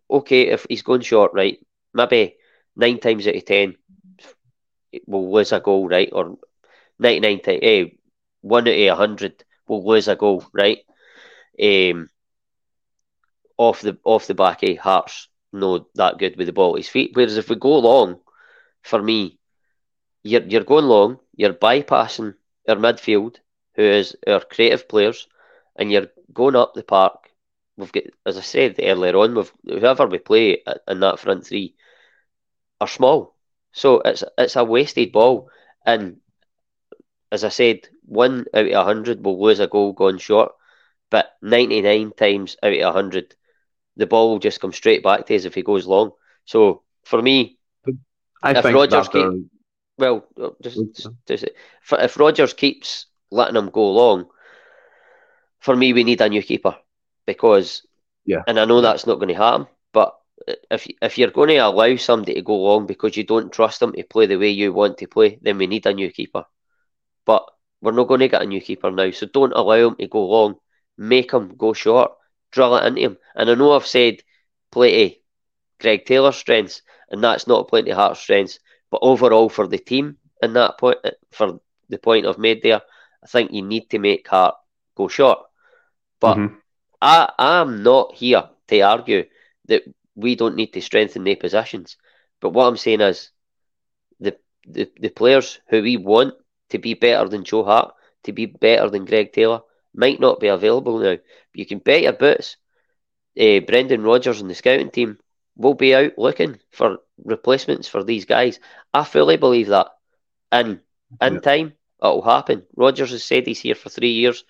okay, if he's going short, right, maybe nine times out of ten will lose a goal, right, or ninety nine times, eh, one out of hundred will lose a goal, right, um, off the off the back of Hart's no that good with the ball at his feet. Whereas if we go long, for me, you're you're going long, you're bypassing our midfield, who is our creative players, and you're going up the park. We've got, as I said earlier on, we've whoever we play in that front three are small, so it's it's a wasted ball. And as I said, one out of hundred will lose a goal going short, but ninety nine times out of hundred the ball will just come straight back to us if he goes long. So for me, I if Rodgers keep, well, oh, just, just if Rodgers keeps letting him go long, for me we need a new keeper because yeah, and I know that's not going to happen, but if if you're going to allow somebody to go long because you don't trust them to play the way you want to play, then we need a new keeper. But we're not going to get a new keeper now, so don't allow him to go long. Make him go short drill it into him. And I know I've said play to Greg Taylor's strengths, and that's not playing to Hart's strengths, but overall for the team in that point, for the point I've made there, I think you need to make Hart go short. But mm-hmm. I I'm not here to argue that we don't need to strengthen the positions. But what I'm saying is the, the, the players who we want to be better than Joe Hart, to be better than Greg Taylor, might not be available now. But you can bet your boots. Uh, Brendan Rodgers and the scouting team will be out looking for replacements for these guys. I fully believe that. And in yeah. time, it'll happen. Rodgers has said he's here for three years.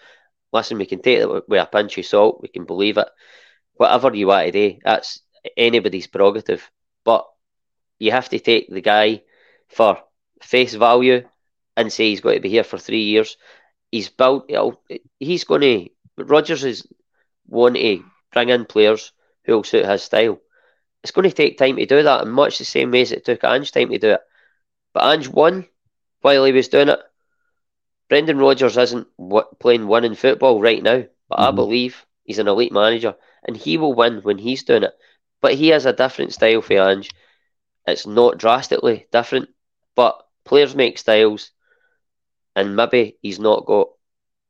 Listen, we can take it with a pinch of salt. We can believe it. Whatever you want to do, that's anybody's prerogative. But you have to take the guy for face value and say he's going to be here for three years he's built. He's going to. Rodgers is want to bring in players who will suit his style. It's going to take time to do that, in much the same way as it took Ange time to do it. But Ange won while he was doing it. Brendan Rodgers isn't playing winning football right now, but mm-hmm. I believe he's an elite manager and he will win when he's doing it. But he has a different style for Ange. It's not drastically different, but players make styles and maybe he's not got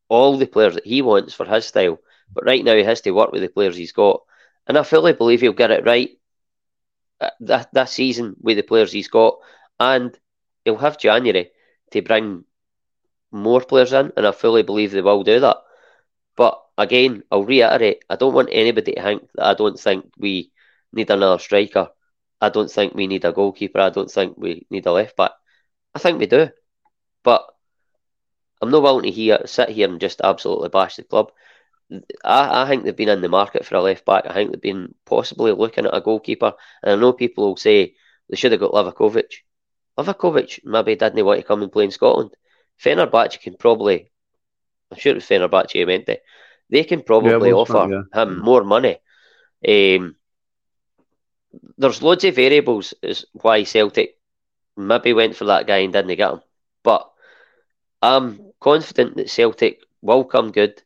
all the players that he wants for his style. But right now he has to work with the players he's got, and I fully believe he'll get it right uh, that that season with the players he's got, and he'll have January to bring more players in, and I fully believe they will do that. But again, I'll reiterate: I don't want anybody to think that I don't think we need another striker. I don't think we need a goalkeeper. I don't think we need a left back. I think we do, but I'm not willing to hear, sit here and just absolutely bash the club. I, I think they've been in the market for a left back. I think they've been possibly looking at a goalkeeper. And I know people will say they should have got Livakovic. Livakovic maybe didn't want to come and play in Scotland. Fenerbahce can probably, I'm sure it was Fenerbahce he meant it, they can probably yeah, offer fun, yeah. him more money. Um, there's loads of variables as why Celtic maybe went for that guy and didn't get him. But I'm confident that Celtic will come good.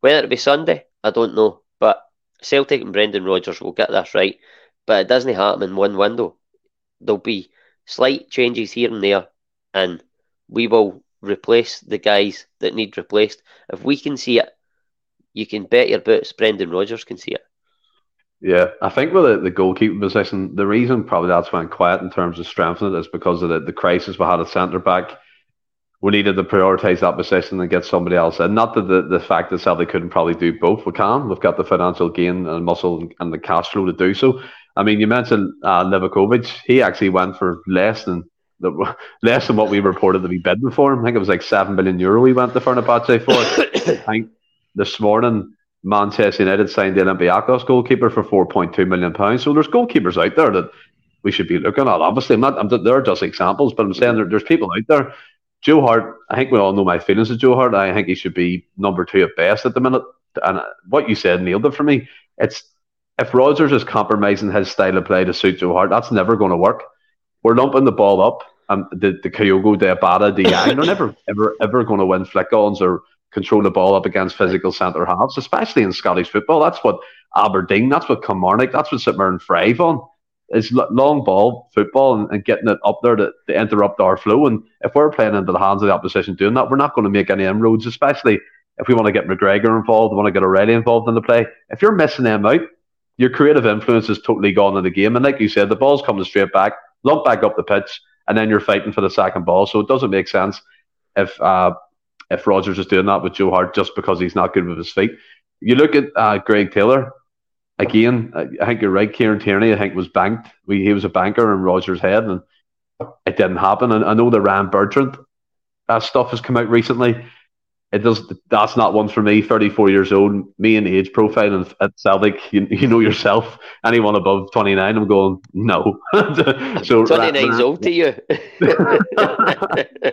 Whether it be Sunday, I don't know. But Celtic and Brendan Rodgers will get this right. but it doesn't happen in one window. There'll be slight changes here and there, and we will replace the guys that need replaced. If we can see it, you can bet your boots Brendan Rodgers can see it. Yeah, I think with the, the goalkeeping position, the reason probably that's went quiet in terms of strengthening it is because of the, the crisis we had at centre back. We needed to prioritise that position and get somebody else in. Not that the, the fact that Celtic couldn't probably do both. We can. We've got the financial gain and muscle and the cash flow to do so. I mean, you mentioned uh, Livakovic. He actually went for less than the, less than what we reported to be bidding for him. I think it was like seven million euro. We went to Fenerbahce for. I think this morning Manchester United signed the Olympiacos goalkeeper for four point two million pounds. So there's goalkeepers out there that we should be looking at. Obviously, I'm not. I'm, they're just examples, but I'm saying there, there's people out there. Joe Hart, I think we all know my feelings of Joe Hart. I think he should be number two at best at the minute. And what you said nailed it for me. It's if Rodgers is compromising his style of play to suit Joe Hart, that's never going to work. We're lumping the ball up, and the the Kyogo, the Abada, the Yang, they're never ever ever going to win flick-ons or control the ball up against physical centre halves, especially in Scottish football. That's what Aberdeen, that's what Kilmarnock, that's what St Mirren thrive on. Is long ball football and, and, getting it up there to, to, interrupt our flow. And if we're playing into the hands of the opposition doing that, we're not going to make any inroads, especially if we want to get McGregor involved, we want to get O'Riley involved in the play. If you're missing them out, your creative influence is totally gone in the game. And like you said, the ball's coming straight back, lump back up the pitch, and then you're fighting for the second ball. So it doesn't make sense if uh, if Rodgers is doing that with Joe Hart just because he's not good with his feet. You look at uh, Greg Taylor, again, I think you're right. Kieran Tierney, I think, was banked. We, he was a banker in Rodgers' head, and it didn't happen. And I know the Ryan Bertrand uh, stuff has come out recently. It does. That's not one for me. Thirty-four years old, me and age profile and at Celtic. You, you know yourself. Anyone above twenty-nine, I'm going no. so twenty-nine's old to you.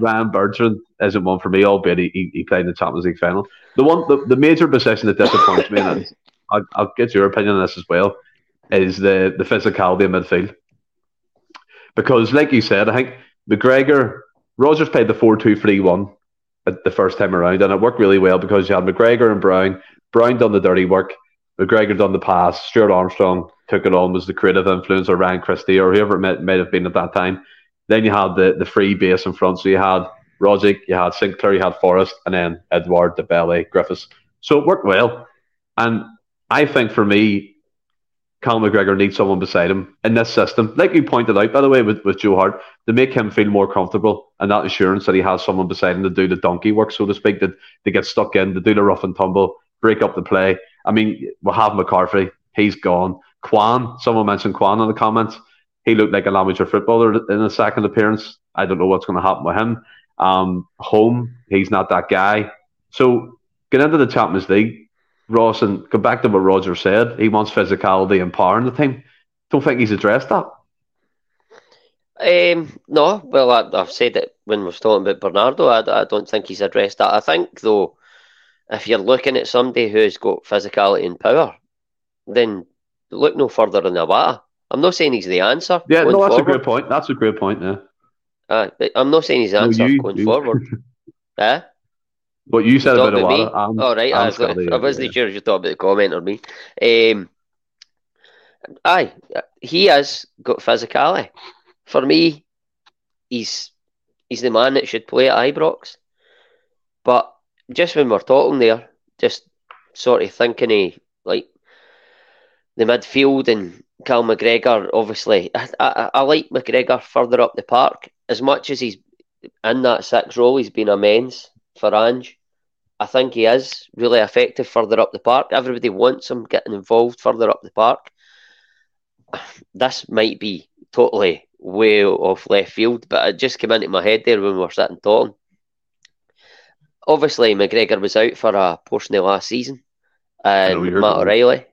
Ryan Bertrand isn't one for me, albeit he, he played in the Champions League final. The one, the, the major position that disappoints me, and I'll, I'll, get your opinion on this as well, is the, the physicality of midfield. Because, like you said, I think McGregor, Rodgers played the 4 2 3 1 the first time around, and it worked really well because you had McGregor and Brown. Brown done the dirty work, McGregor done the pass, Stuart Armstrong took it on, was the creative influence, or Ryan Christie, or whoever it may, might have been at that time. Then you had the, the free base in front. So you had Rogic, you had Sinclair, you had Forrest, and then Edouard, Dembele, Griffiths. So it worked well. And I think for me, Cal McGregor needs someone beside him in this system. Like you pointed out, by the way, with, with Joe Hart, to make him feel more comfortable and that assurance that he has someone beside him to do the donkey work, so to speak, to, to get stuck in, to do the rough and tumble, break up the play. I mean, we'll have McCarthy, he's gone. Kwon, someone mentioned Kwon in the comments he looked like an amateur footballer in his second appearance. I don't know what's going to happen with him. Um, Holm, he's not that guy. So get into the Champions League, Ross, and go back to what Roger said. He wants physicality and power in the team. Don't think he's addressed that. Um, no, well, I, have said it when we are talking about Bernardo. I, I don't think he's addressed that. I think, though, if you're looking at somebody who's got physicality and power, then look no further than Iwata. I'm not saying he's the answer. Yeah, no, that's forward. a great point. That's a great point. Yeah. Uh, I'm not saying he's the answer no, you, going you. forward. eh? What you said about, about me? All oh, right, I, I wasn't yeah. sure if you thought about the comment or me. Um, aye, he has got physicality. For me, he's he's the man that should play at Ibrox. But just when we're talking there, just sort of thinking of like the midfield and Cal McGregor, obviously, I, I, I, like McGregor further up the park. As much as he's in that six role, he's been immense for Ange. I think he is really effective further up the park. Everybody wants him getting involved further up the park. This might be totally way off left field, but it just came into my head there when we were sitting talking. Obviously, McGregor was out for a portion of last season, and Matt O'Riley,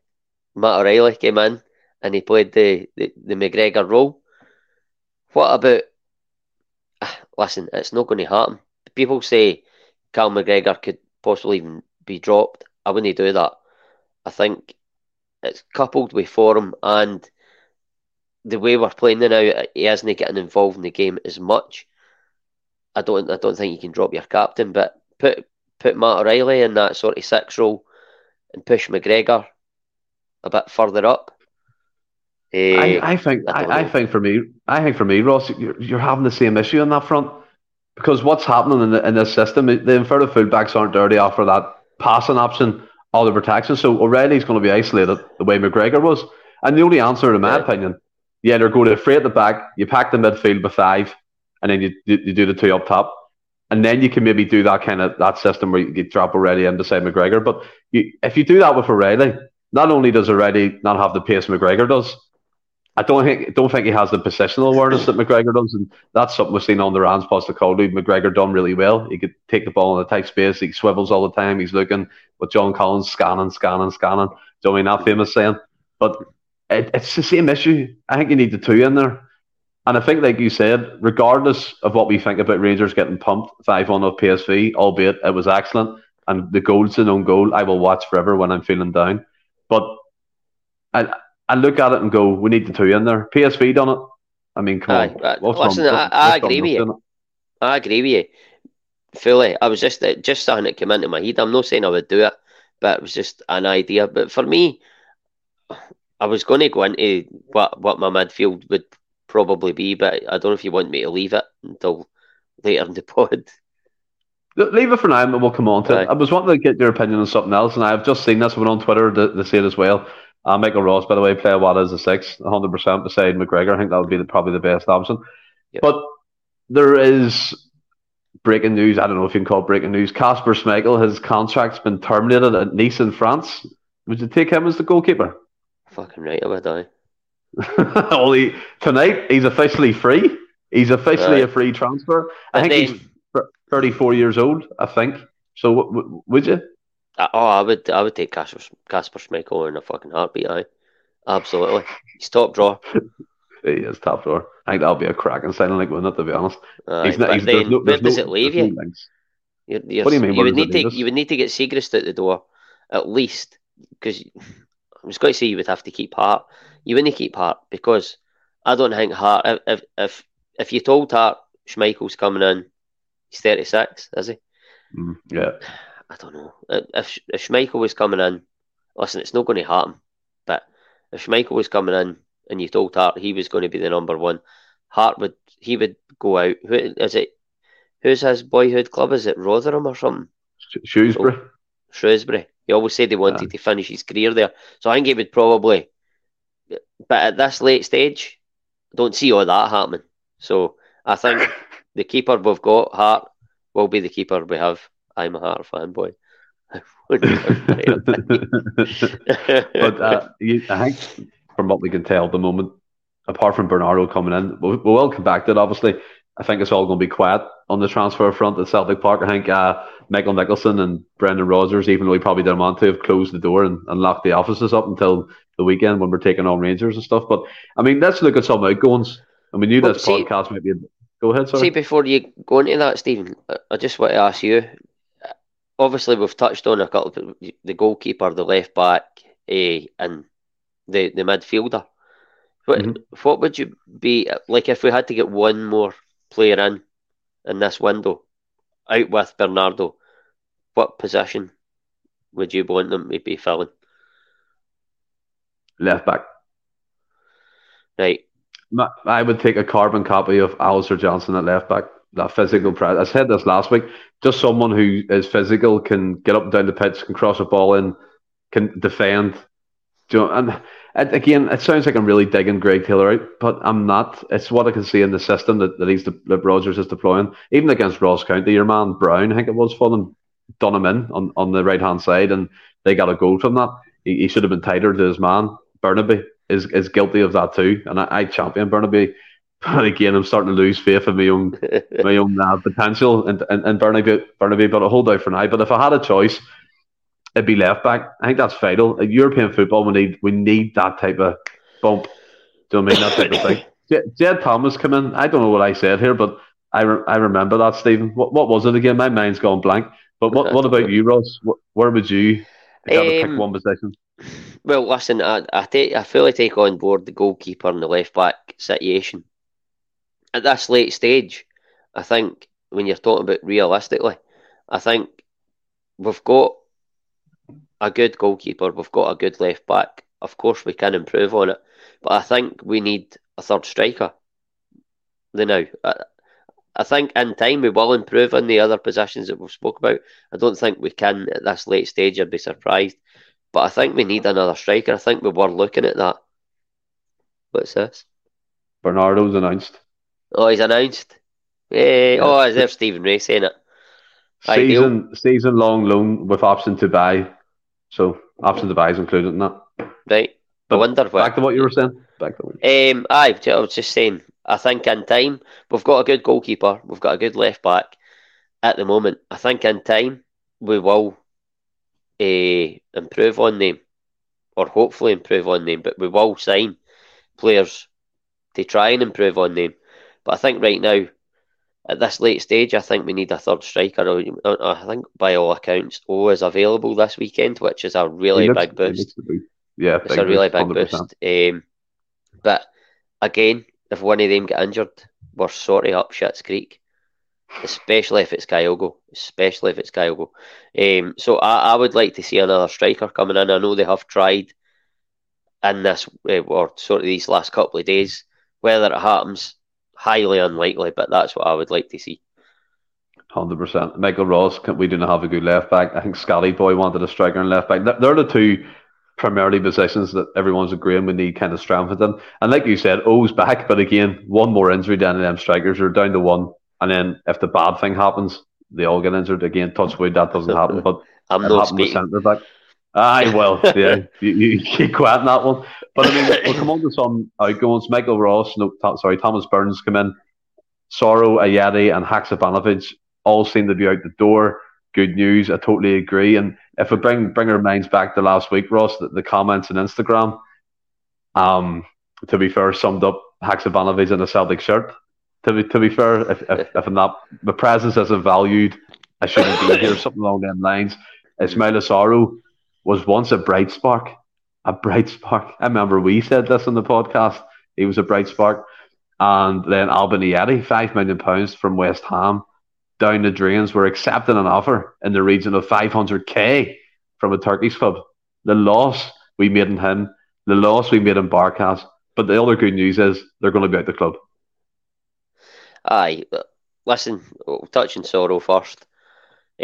Matt O'Riley came in and he played the, the, the McGregor role. What about? Ah, listen, it's not going to happen. People say Cal McGregor could possibly even be dropped. I wouldn't do that. I think it's coupled with form and the way we're playing now, he isn't getting involved in the game as much. I don't, I don't think you can drop your captain, but put put Matt O'Riley in that sort of six role and push McGregor a bit further up I, I, eh, think I, I, think for me I think for me Ross you're, you're having the same issue on that front because what's happening in, the, in this system the inverted fullbacks aren't dirty after that passing option all the protection so O'Riley's going to be isolated the way McGregor was. And the only answer in my yeah. opinion yeah they're going to free at the back you pack the midfield by five and then you, you do the two up top. And then you can maybe do that kind of that system where you drop O'Riley in beside McGregor. But you, if you do that with O'Riley not only does O'Riley not have the pace McGregor does I don't think don't think he has the positional awareness that McGregor does, and that's something we've seen on the Rans Postecoglou. McGregor done really well. He could take the ball in the tight space. He swivels all the time. He's looking with John Collins scanning, scanning, scanning. Do you know I mean that famous saying? But it, it's the same issue. I think you need the two in there. And I think, like you said, regardless of what we think about Rangers getting pumped 5 1 of PSV, albeit it was excellent, and the goal's an own goal, I will watch forever when I'm feeling down. But I, I look at it and go, we need the two in there. PSV done it. I mean, come Aye, on. Listen, I, I agree with you. I agree with you fully. I was just just something that came into my head. I'm not saying I would do it, but it was just an idea. But for me, I was going to go into what what my midfield would probably be, but I don't know if you want me to leave it until later in the pod. Leave it for now, and we'll come on to Aye. it. I was wanting to get your opinion on something else, and I've just seen this one on Twitter say it as well. Uh, Michael Ross, by the way, play what as a six, 100% beside McGregor. I think that would be the, probably the best option. But there is breaking news. I don't know if you can call it breaking news. Kasper Schmeichel, his contract's been terminated at Nice in France. Would you take him as the goalkeeper? Fucking right, I would die. Only tonight, he's officially free. He's officially right. a free transfer. I think then, he's 34 years old, I think. So, w- w- would you? Uh, oh, I would, I would take Casper, Kasper Schmeichel in a fucking heartbeat. I absolutely. He's top drawer. he is top drawer. I think that'll be a cracking signing, like, wouldn't it? To be honest, uh, he's not, he's, then, no, where does it leave you? You're, you're, what do you mean? You would need to, you would need to get Siegrist out the door at least because I'm just going to say you would have to keep Hart. You wouldn't keep Hart because I don't think Hart. If if if you told Hart Schmeichel's coming in, he's 36, is he? Mm, yeah. I don't know. If, if Schmeichel was coming in, listen, it's not going to happen. But if Schmeichel was coming in and you told Hart he was going to be the number one, Hart would he would go out. Who is it? Who's his boyhood club? Is it Rotherham or something? Shrewsbury. Oh, Shrewsbury. He always said he wanted yeah. to finish his career there. So I think he would probably. But at this late stage, don't see all that happening. So I think the keeper we've got, Hart, will be the keeper we have. I'm a Hart fanboy. but uh, you, I think from what we can tell at the moment, apart from Bernardo coming in, we, we will come back to it. Obviously, I think it's all going to be quiet on the transfer front at Celtic Park. I think uh, Michael Nicholson and Brendan Rodgers, even though he probably didn't want to, have closed the door and, and locked the offices up until the weekend when we're taking on Rangers and stuff. But I mean, let's look at some outgoings. And we knew this see, podcast might be. Go ahead, sorry. See, before you go into that, Stephen, I just want to ask you obviously we've touched on a couple of the goalkeeper, the left back, eh, and the the midfielder. What mm-hmm. what would you be like if we had to get one more player in in this window, out with Bernardo? What position would you want them to be filling? Left back. Right. I would take a carbon copy of Alistair Johnston at left back that physical presence. I said this last week. Just someone who is physical can get up and down the pitch, can cross a ball in, can defend. You know, and it, again, it sounds like I'm really digging Greg Taylor out, but I'm not. It's what I can see in the system that, that he's that Rodgers is deploying. Even against Ross County, your man Brown, I think it was for them, done him in on, on the right hand side, and they got a goal from that. He, he should have been tighter to his man. Bernabei is, is guilty of that too, and I, I champion Bernabei but again, I'm starting to lose faith in my own my own uh, potential and and, and Bernabei, Bernabei, but I'll hold out for now. But if I had a choice, it'd be left back. I think that's vital. European football, we need we need that type of bump. Do you know I mean that type of thing? Jed, Jed Thomas come in. I don't know what I said here, but I, re- I remember that, Stephen. What what was it again? My mind's gone blank. But what what about you, Ross? Where would you if um, to pick one position? Well, listen, I I, take, I fully take on board the goalkeeper and the left back situation at this late stage, I think when you're talking about realistically, I think we've got a good goalkeeper, we've got a good left back, of course we can improve on it, but I think we need a third striker. The now, I, I think in time we will improve on the other positions that we've spoke about. I don't think we can at this late stage. I'd be surprised, but I think we need another striker. I think we were looking at that. What's this? Bernardo's announced. Oh, he's announced. Hey, yeah. Oh, is there Stephen Ray saying it? Season season long loan with option to buy. So option to buy is included in that. Right. But I wonder back what, to what you were saying. Back to what um, I, I was just saying. I think in time we've got a good goalkeeper. We've got a good left back at the moment. I think in time we will uh, improve on them, or hopefully improve on them. But we will sign players to try and improve on them. But I think right now at this late stage, I think we need a third striker. I think by all accounts, O is available this weekend, which is a really looks, big boost. Yeah, it's a really big 100%. boost. Um, but again, if one of them get injured, we're sort of up shit's creek. Especially if it's Kyogo, especially if it's Kyogo. Um, so I, I would like to see another striker coming in. I know they have tried in this uh, or sort of these last couple of days. Whether it happens, highly unlikely, but that's what I would like to see. Hundred percent. Michael Ross, we do not have a good left back. I think Scally Boy wanted a striker and left back. They're the two primarily positions that everyone's agreeing we need kind of strengthened And like you said, Oh's back, but again, one more injury down to them strikers are down to one. And then if the bad thing happens, they all get injured again. Touch wood, that doesn't happen. But I'm not speaking. Aye, well, yeah, you, you keep quiet on that one. But I mean, we'll come on to some outgoings. Michael Ross, no, sorry, Thomas Burns come in. Soro, Ajeti, and Haksabanovic all seem to be out the door. Good news. I totally agree. And if we bring bring our minds back to last week, Ross, the, the comments on Instagram, um, to be fair, summed up Haksabanovic in a Celtic shirt. To be to be fair, if, if, if I'm not, the presence isn't valued, I shouldn't be here. Something along them lines. Ismaila Soro was once a bright spark a bright spark. I remember we said this on the podcast. He was a bright spark. And then Alban Ajeti, five million pounds from West Ham, down the drains. Were accepting an offer in the region of 500k from a Turkish club. The loss we made in him, the loss we made in Barkas. But the other good news is they're going to be out the club. Aye, listen, touching Soro first.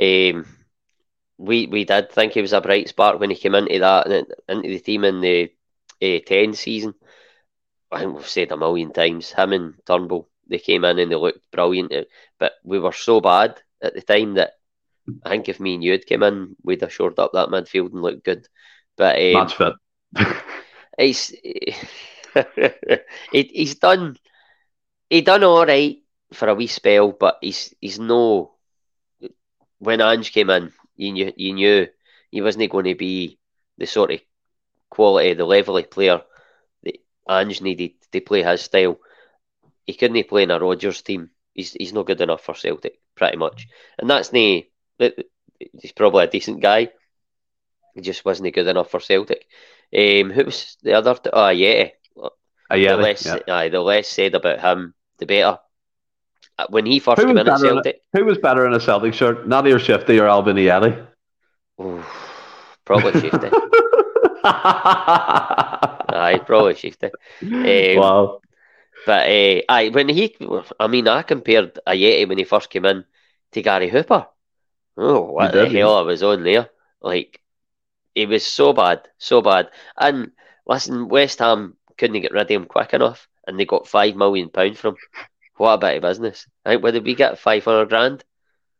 Um, we we did think he was a bright spark when he came into that into the team in the uh, ten season. I think we've said a million times. Him and Turnbull, they came in and they looked brilliant, uh, but we were so bad at the time that I think if me and you had come in, we'd have shored up that midfield and looked good. But um, match fit. he's he, he's done he done all right for a wee spell, but he's he's no. When Ange came in, you knew you knew he wasn't going to be the sort of quality, the level of player that Ange needed to play his style. He couldn't play in a Rodgers team. He's he's not good enough for Celtic, pretty much. And that's the he's probably a decent guy. He just wasn't good enough for Celtic. Um, who was the other? T- oh, yeah. Yeah, the less, yeah. Aye, the less said about him, the better. Uh, when he first who came in at Celtic. A, who was better in a Celtic shirt, Nadir Çiftçi or Ajeti? probably Çiftçi. aye, probably Çiftçi. Um, wow. But uh, aye, when he, I mean, I compared Ajeti when he first came in to Gary Hooper. Oh, what the hell I was on there? Like, he was so bad, so bad. And listen, West Ham couldn't get rid of him quick enough, and they got five million pounds from him. What a bit of business. I think, where did we get? 500 grand?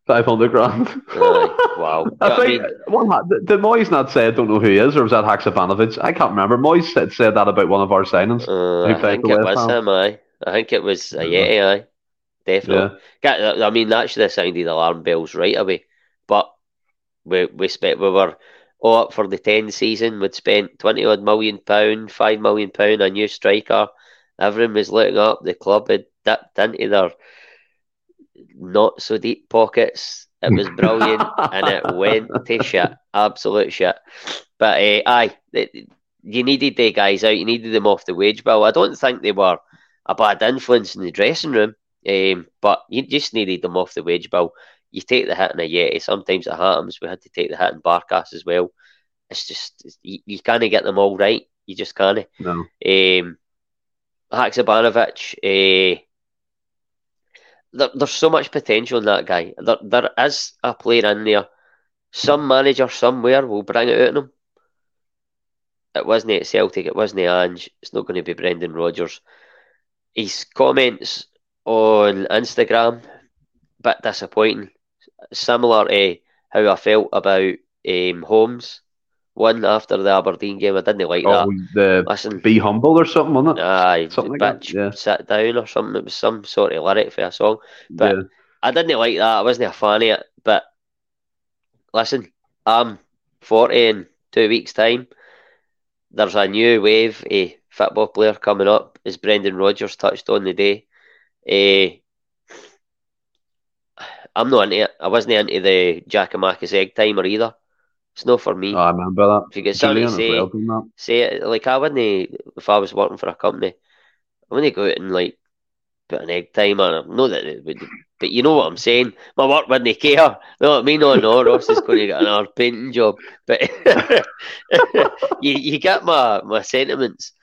500 grand. wow. I think, I mean? what, did Moyes not say, I don't know who he is, or was that Haksabanovic? I can't remember. Moyes said, said that about one of our signings. Uh, I think it was him, I. I think it was Ajeti, aye. Definitely. Yeah. I mean, that should have sounded alarm bells right away. But we we spent, we were all up for the 10 season. We'd spent 20 odd million pound, 5 million pound, a new striker. Everyone was looking up. The club had dipped into their not so deep pockets. It was brilliant and it went to shit, absolute shit. But uh, aye, it, you needed the guys out, you needed them off the wage bill. I don't think they were a bad influence in the dressing room, um, but you just needed them off the wage bill. You take the hit in Ajeti, sometimes it happens. We had to take the hit in Barkas as well. It's just, you, you can't get them all right. You just can't. No. Um, Haksabanovic, uh, there, there's so much potential in that guy. There, there is a player in there. Some manager somewhere will bring it out in him. It wasn't at Celtic, it wasn't at Ange, it's not going to be Brendan Rodgers. His comments on Instagram, bit disappointing. Similar to how I felt about um, Holm's one after the Aberdeen game. I didn't like oh, that. The Listen, be humble or something, wasn't it? Aye, Something like bitch, yeah. sit down or something. It was some sort of lyric for a song. But yeah. I didn't like that. I wasn't a fan of it. But listen, I'm 40 in two weeks' time. There's a new wave of football player coming up, as Brendan Rodgers touched on the day. Eh, I'm not into it. I wasn't into the Giakoumakis egg timer either. It's not for me. Oh, I remember that. if you get something Julian to as say, well say it. Like I wouldn't, if I was working for a company, I wouldn't go out and like put an egg timer. Not that it would, but you know what I'm saying. My work wouldn't care. Know what I mean? No, no, Ross is going to get another painting job. But you, you get my my sentiments.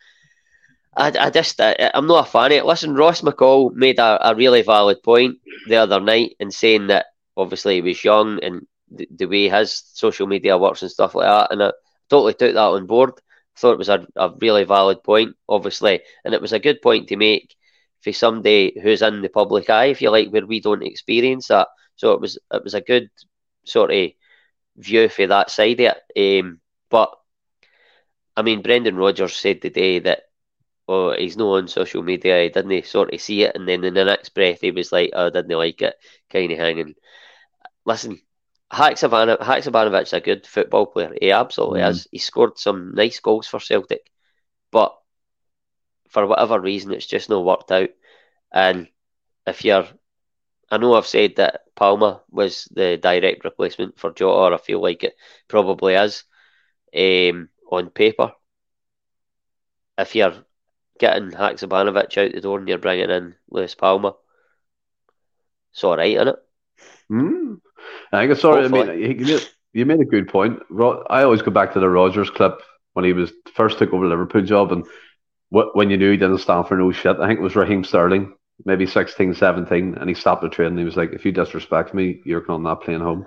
I, I just I, I'm not a fan of it. Listen, Ross McCall made a, a really valid point the other night in saying that obviously he was young and the, the way his social media works and stuff like that, and I totally took that on board. Thought it was a, a really valid point, obviously, and it was a good point to make for somebody who's in the public eye, if you like, where we don't experience that. So it was it was a good sort of view for that side of it. Um, but I mean, Brendan Rodgers said today that oh, he's no on social media. He didn't sort of see it, and then in the next breath, he was like, oh, "I didn't like it," kind of hanging. Listen, Haksabanovic Haksabanovic a good football player. He absolutely Mm. is. He scored some nice goals for Celtic, but for whatever reason, it's just not worked out. And if you're, I know I've said that Palma was the direct replacement for Jota, or I feel like it probably is um, on paper. If you're getting Haksabanovic out the door and you're bringing in Luis Palma, it's all right, isn't it? Mm. I think sorry. I mean, you made, you made a good point. I always go back to the Rodgers clip when he was first took over the Liverpool job, and wh- when you knew he didn't stand for no shit. I think it was Raheem Sterling, maybe 16, 17, and he stopped the train and he was like, "If you disrespect me, you're on that plane home."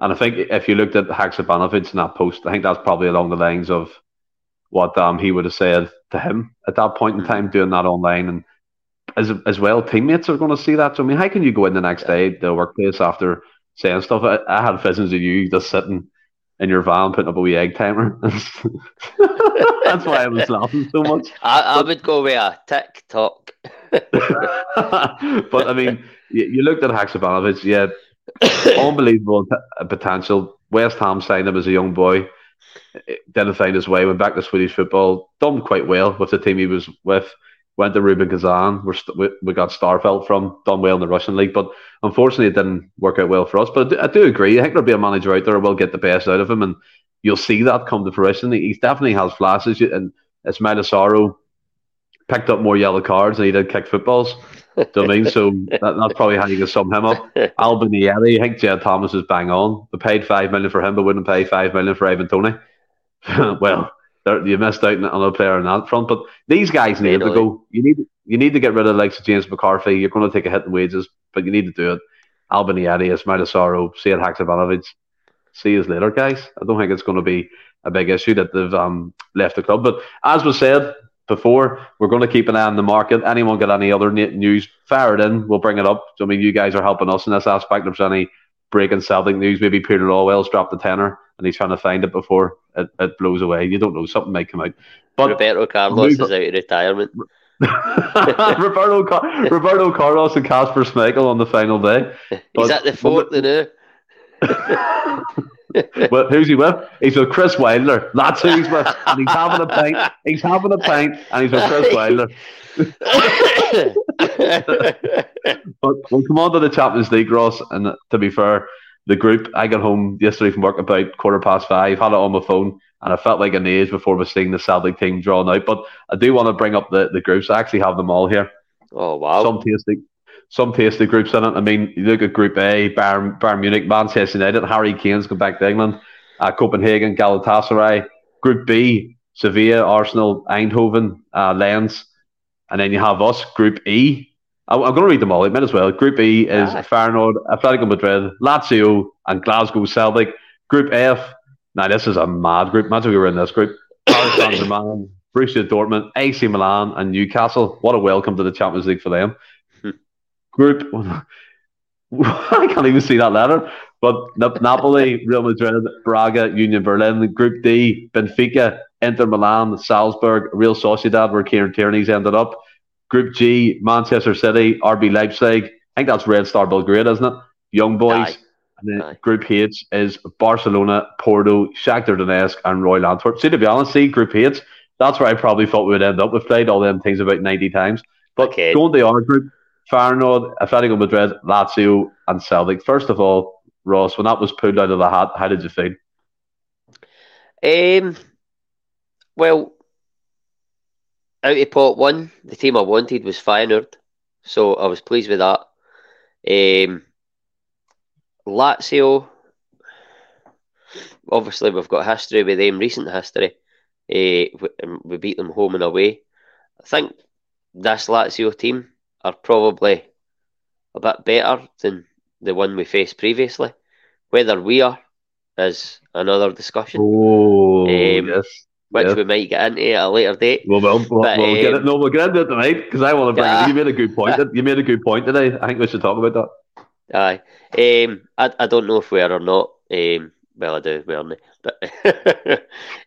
And I think if you looked at Haksabanovic in that post, I think that's probably along the lines of what um, he would have said to him at that point in Mhm. time, doing that online. And as as well, teammates are going to see that. So I mean, how can you go in the next day to the workplace after saying stuff? I, I had visions of you just sitting in your van putting up a wee egg timer. That's why I was laughing so much. I, I would go with a TikTok. but I mean, you, you looked at Haksabanovic, yeah, unbelievable t- uh, potential. West Ham signed him as a young boy. Didn't find his way. Went back to Swedish football. Done quite well with the team he was with. Went to Rubin Kazan. We're st- we, we got Starfelt from. Done well in the Russian league, but unfortunately, it didn't work out well for us. But I do, I do agree. I think there'll be a manager out there who will get the best out of him, and you'll see that come to fruition. He, he definitely has flashes, and it's Asaro picked up more yellow cards than he did kick footballs. Do you know I mean? So that, that's probably how you can sum him up. Albian Ajeti, I think Jed Thomas is bang on. We paid five million for him, but wouldn't pay five million for Ivan Toney. well, you missed out on a player on that front. But these guys need to go. You need you need to get rid of the likes of James McCarthy. You're going to take a hit in wages, but you need to do it. Albany Albanieri, Ismaila Soro, Sead Haksabanovic. See you later, guys. I don't think it's going to be a big issue that they've um, left the club. But as was said before, we're going to keep an eye on the market. Anyone got any other news? Fire it in. We'll bring it up. I mean, you guys are helping us in this aspect. If there's any breaking Celtic news, maybe Peter Lawwell's dropped the tenner and he's trying to find it before it, it blows away. You don't know. Something might come out. But Roberto Carlos Move- is out of retirement. Roberto, Car- Roberto Carlos and Kasper Schmeichel on the final day. He's But- at the fort now. well, who's he with? He's with Chris Wilder. That's who he's with. And he's having a pint. He's having a pint, and he's with Chris Wilder. But we'll come on to the Champions League, Ross. And to be fair, the group, I got home yesterday from work about quarter past five, had it on my phone, and I felt like an age before we seeing the Celtic team drawn out. But I do want to bring up the, the groups. I actually have them all here. oh wow! Some tasty, some tasty groups in it. I mean, you look at Group A, Bayern, Bayern Munich, Manchester United, Harry Kane's gone back to England, uh, Copenhagen, Galatasaray. Group B, Sevilla, Arsenal, Eindhoven, uh, Lens, and then you have us, Group E. I, I'm going to read them all. I might as well. Group E is Aye. Feyenoord, Atletico Madrid, Lazio, and Glasgow Celtic. Group F. Now this is a mad group. Imagine we were in this group. Paris Saint Germain, Borussia Dortmund, AC Milan, and Newcastle. What a welcome to the Champions League for them. Hmm. Group. I can't even see that letter. But Napoli, Real Madrid, Braga, Union Berlin. Group D, Benfica, Inter Milan, Salzburg, Real Sociedad, where Kieran Tierney's ended up. Group G, Manchester City, RB Leipzig. I think that's Red Star Belgrade, isn't it? Young Boys. Aye. And then Aye. Group H is Barcelona, Porto, Shakhtar Donetsk, and Royal Antwerp. See, to be honest, see, Group H, that's where I probably thought we would end up. We've played all them things about 90 times. But Okay. going to our group, Feyenoord, Atletico Madrid, Lazio, and Celtic. First of all, Ross, when that was pulled out of the hat, how did you feel? Um, well, out of pot one, the team I wanted was Feyenoord, so I was pleased with that. Um, Lazio, obviously we've got history with them, recent history. Uh, we, we beat them home and away. I think this Lazio team are probably a bit better than the one we faced previously. Whether we are is another discussion Oh, Um, yes. Which Yeah. we might get into at a later date. Well, well, we'll, but, we'll get um, it. No, we'll get into it tonight because I want to bring it. You made a good point. You made a good point today. I think we should talk about that. Aye. Um, I, I don't know if we are or not. Um, well, I do, we aren't. But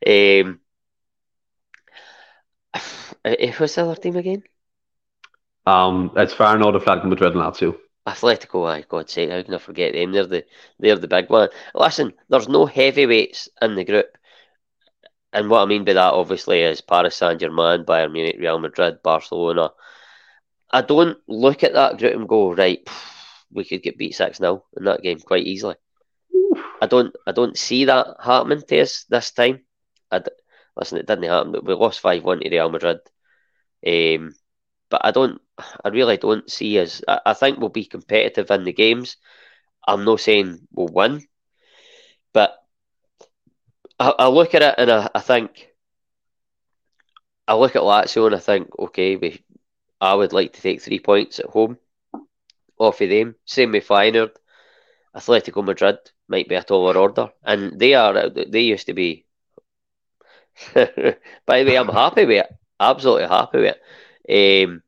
um, if what's the other team again? Um, it's far Feyenoord, Atletico Madrid, and Lazio. Atletico, aye, God's sake, how can I forget them? They're the they're the big one. Listen, there's no heavyweights in the group. And what I mean by that obviously is Paris Saint Germain, Bayern Munich, Real Madrid, Barcelona. I don't look at that group and go, right, we could get beat six 0 in that game quite easily. I don't I don't see that happening to us this time. I d- listen, it didn't happen. We lost five one to Real Madrid. Um, but I don't I really don't see us. I, I think we'll be competitive in the games. I'm not saying we'll win, I, I look at it and I, I think I look at Lazio and I think, okay, we I would like to take three points at home off of them. Same with Feyenoord. Atletico Madrid might be a taller order, and they are. They used to be. By the way, I'm happy with it. Absolutely happy with it. Um,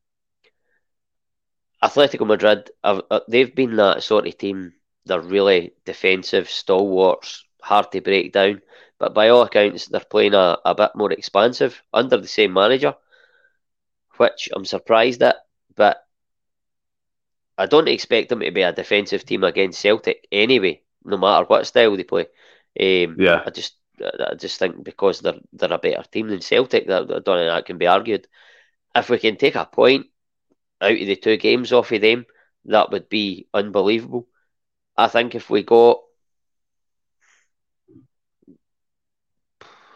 Atletico Madrid, uh, they've been that sort of team. They're really defensive, stalwarts, hard to break down. But by all accounts, they're playing a, a bit more expansive under the same manager, which I'm surprised at. But I don't expect them to be a defensive team against Celtic anyway, no matter what style they play. Um, Yeah. I just, I just think because they're they're a better team than Celtic, that I don't think that can be argued. If we can take a point out of the two games off of them, that would be unbelievable. I think if we got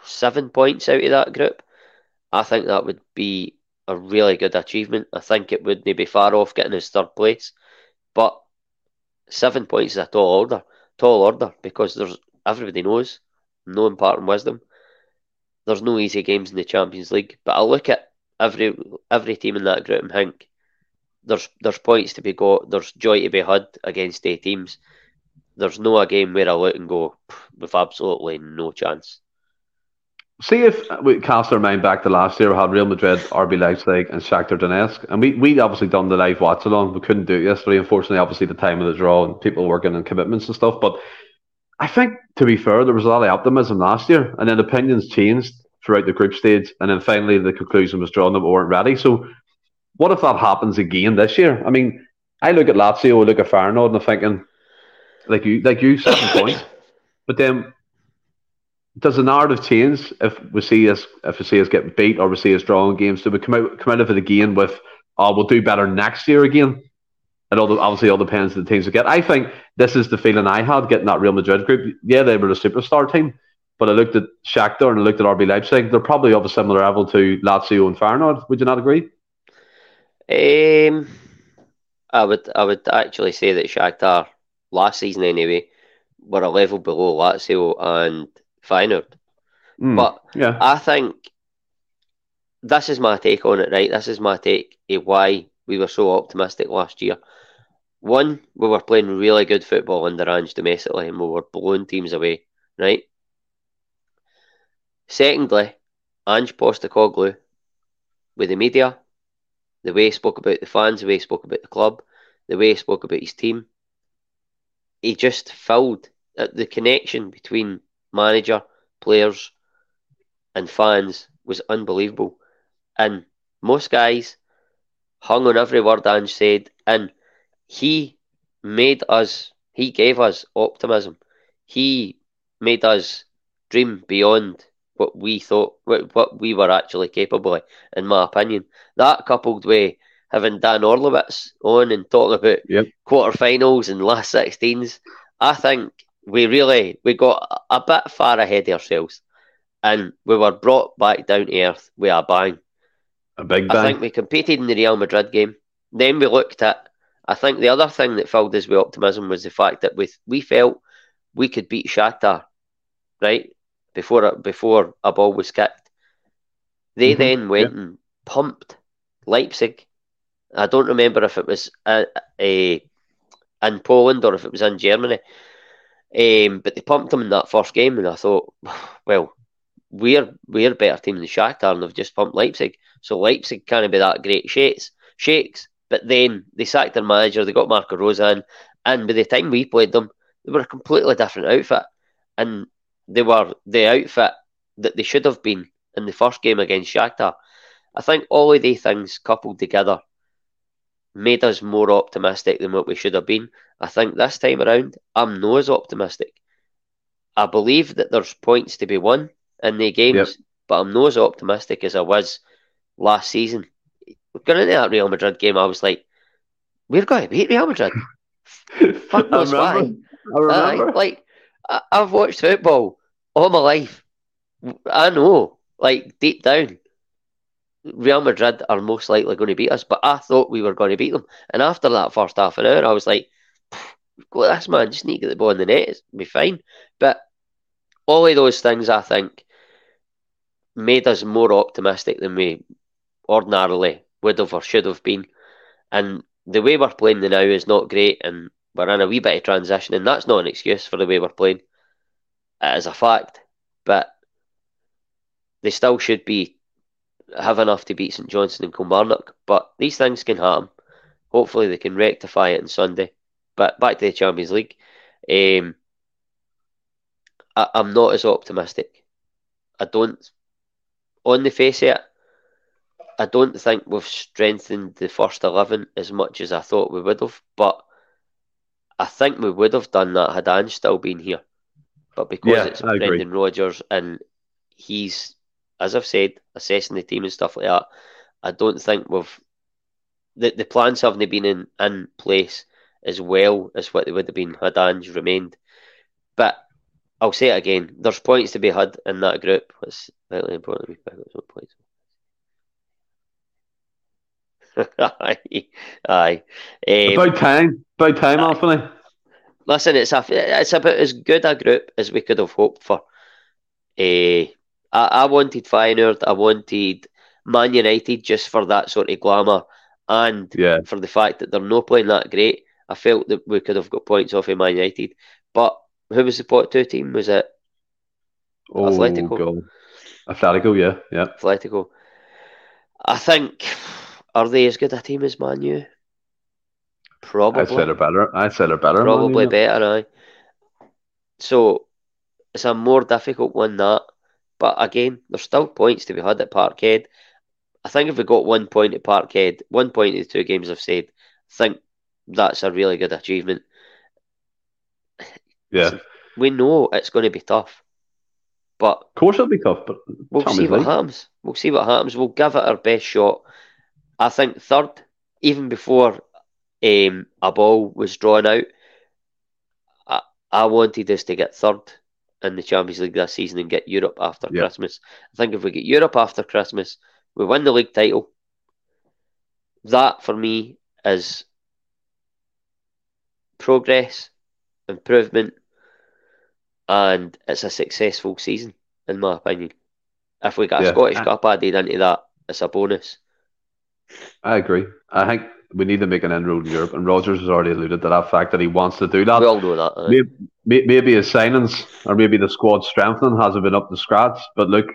seven points out of that group, I think that would be a really good achievement. I think it would maybe far off getting his third place, but seven points is a tall order, tall order because there's everybody knows, no imparting wisdom. There's no easy games in the Champions League, but I look at every every team in that group and think there's there's points to be got. There's joy to be had against A teams. There's no a game where I look and go with absolutely no chance. See if uh, we cast our mind back to last year, we had Real Madrid, RB Leipzig, and Shakhtar Donetsk, and we we obviously done the live watch along. We couldn't do it yesterday, unfortunately. Obviously, the time of the draw and people working on commitments and stuff. But I think, to be fair, there was a lot of optimism last year, and then opinions changed throughout the group stage, and then finally the conclusion was drawn that we weren't ready. So, what if that happens again this year? I mean, I look at Lazio, I look at Feyenoord, and I'm thinking, like you, like you, seven points, but then does the narrative change if we see us if we see us get beat or we see us drawing games? Do we come out come out of it again with oh we'll do better next year again? It all obviously all depends on the teams we get. I think this is the feeling I had getting that Real Madrid group. Yeah, they were a superstar team, but I looked at Shakhtar and I looked at RB Leipzig. They're probably of a similar level to Lazio and Feyenoord. Would you not agree? Um, I would I would actually say that Shakhtar last season anyway were a level below Lazio and Feyenoord. Mm, But yeah, I think this is my take on it, right? This is my take of why we were so optimistic last year. One, we were playing really good football under Ange domestically and we were blowing teams away, right? Secondly, Ange Postecoglou, with the media, the way he spoke about the fans, the way he spoke about the club, the way he spoke about his team, he just filled uh, the connection between manager, players, and fans was unbelievable. And most guys hung on every word Ange said, and he made us, he gave us optimism. He made us dream beyond what we thought, what what we were actually capable of, in my opinion. That coupled with having Dan Orlovitz on and talking about yep. quarterfinals and last 16s, I think we really we got a bit far ahead of ourselves, and we were brought back down to earth with a bang. A big bang. I think we competed in the Real Madrid game. Then we looked at. I think the other thing that filled us with optimism was the fact that with we felt we could beat Shakhtar, right before before a ball was kicked. They mm-hmm. then went and pumped Leipzig. I don't remember if it was a, a in Poland or if it was in Germany. Um, but they pumped them in that first game, and I thought, well, we're we're a better team than Shakhtar, and they've just pumped Leipzig. So Leipzig can't be that great shakes, shakes. But then they sacked their manager, they got Marco Rose in, and by the time we played them, they were a completely different outfit, and they were the outfit that they should have been in the first game against Shakhtar. I think all of these things coupled together made us more optimistic than what we should have been. I think this time around, I'm not as optimistic. I believe that there's points to be won in the games, yep. but I'm not as optimistic as I was last season. Going into that Real Madrid game, I was like, we're going to beat Real Madrid. Fuck knows why. I remember. Uh, like, I, I've watched football all my life. I know, like, deep down, Real Madrid are most likely going to beat us, but I thought we were going to beat them. And after that first half an hour, I was like, go this man, just need to get the ball in the net, it'll be fine. But all of those things, I think, made us more optimistic than we ordinarily would have or should have been. And the way we're playing the now is not great, and we're in a wee bit of transition, and that's not an excuse for the way we're playing. It is a fact, but they still should be have enough to beat St Johnstone and Kilmarnock. But these things can happen. Hopefully, they can rectify it on Sunday. But back to the Champions League. Um, I, I'm not as optimistic. I don't, on the face of it, I don't think we've strengthened the first 11 as much as I thought we would have. But I think we would have done that had Ange still been here. But because yeah, it's I Brendan. Rodgers and he's as I've said, assessing the team and stuff like that, I don't think we've the, the plans haven't been in, in place as well as what they would have been had Ange remained. But I'll say it again, there's points to be had in that group. It's vitally important we pick up some points. aye, aye. Um, about time, about time, Anthony. Listen, it's a, it's about as good a group as we could have hoped for. Uh, I, I wanted Feyenoord, I wanted Man United just for that sort of glamour and yeah. for the fact that they're not playing that great. I felt that we could have got points off of Man United. But who was the pot two team? Was it oh, Atletico? Goal. Atletico, yeah, yeah. Atletico. I think are they as good a team as Man U? Probably. I'd say they're better. I'd say they're better. Probably better, I. So it's a more difficult one that but again, there's still points to be had at Parkhead. I think if we got one point at Parkhead, one point in the two games I've said, I think that's a really good achievement. Yeah. We know it's going to be tough. But of course it'll be tough, but we'll see what happens. We'll see what happens. We'll give it our best shot. I think third, even before um, a ball was drawn out, I, I wanted us to get third in the Champions League this season and get Europe after yeah. Christmas. I think if we get Europe after Christmas, we win the league title. That for me is progress, improvement, and it's a successful season, in my opinion. If we got a yeah. Scottish Cup added into that, it's a bonus. I agree. I think we need to make an inroad in Europe, and Rodgers has already alluded to that fact that he wants to do that. We all know that. Maybe, maybe his signings or maybe the squad strengthening hasn't been up to scratch. But look,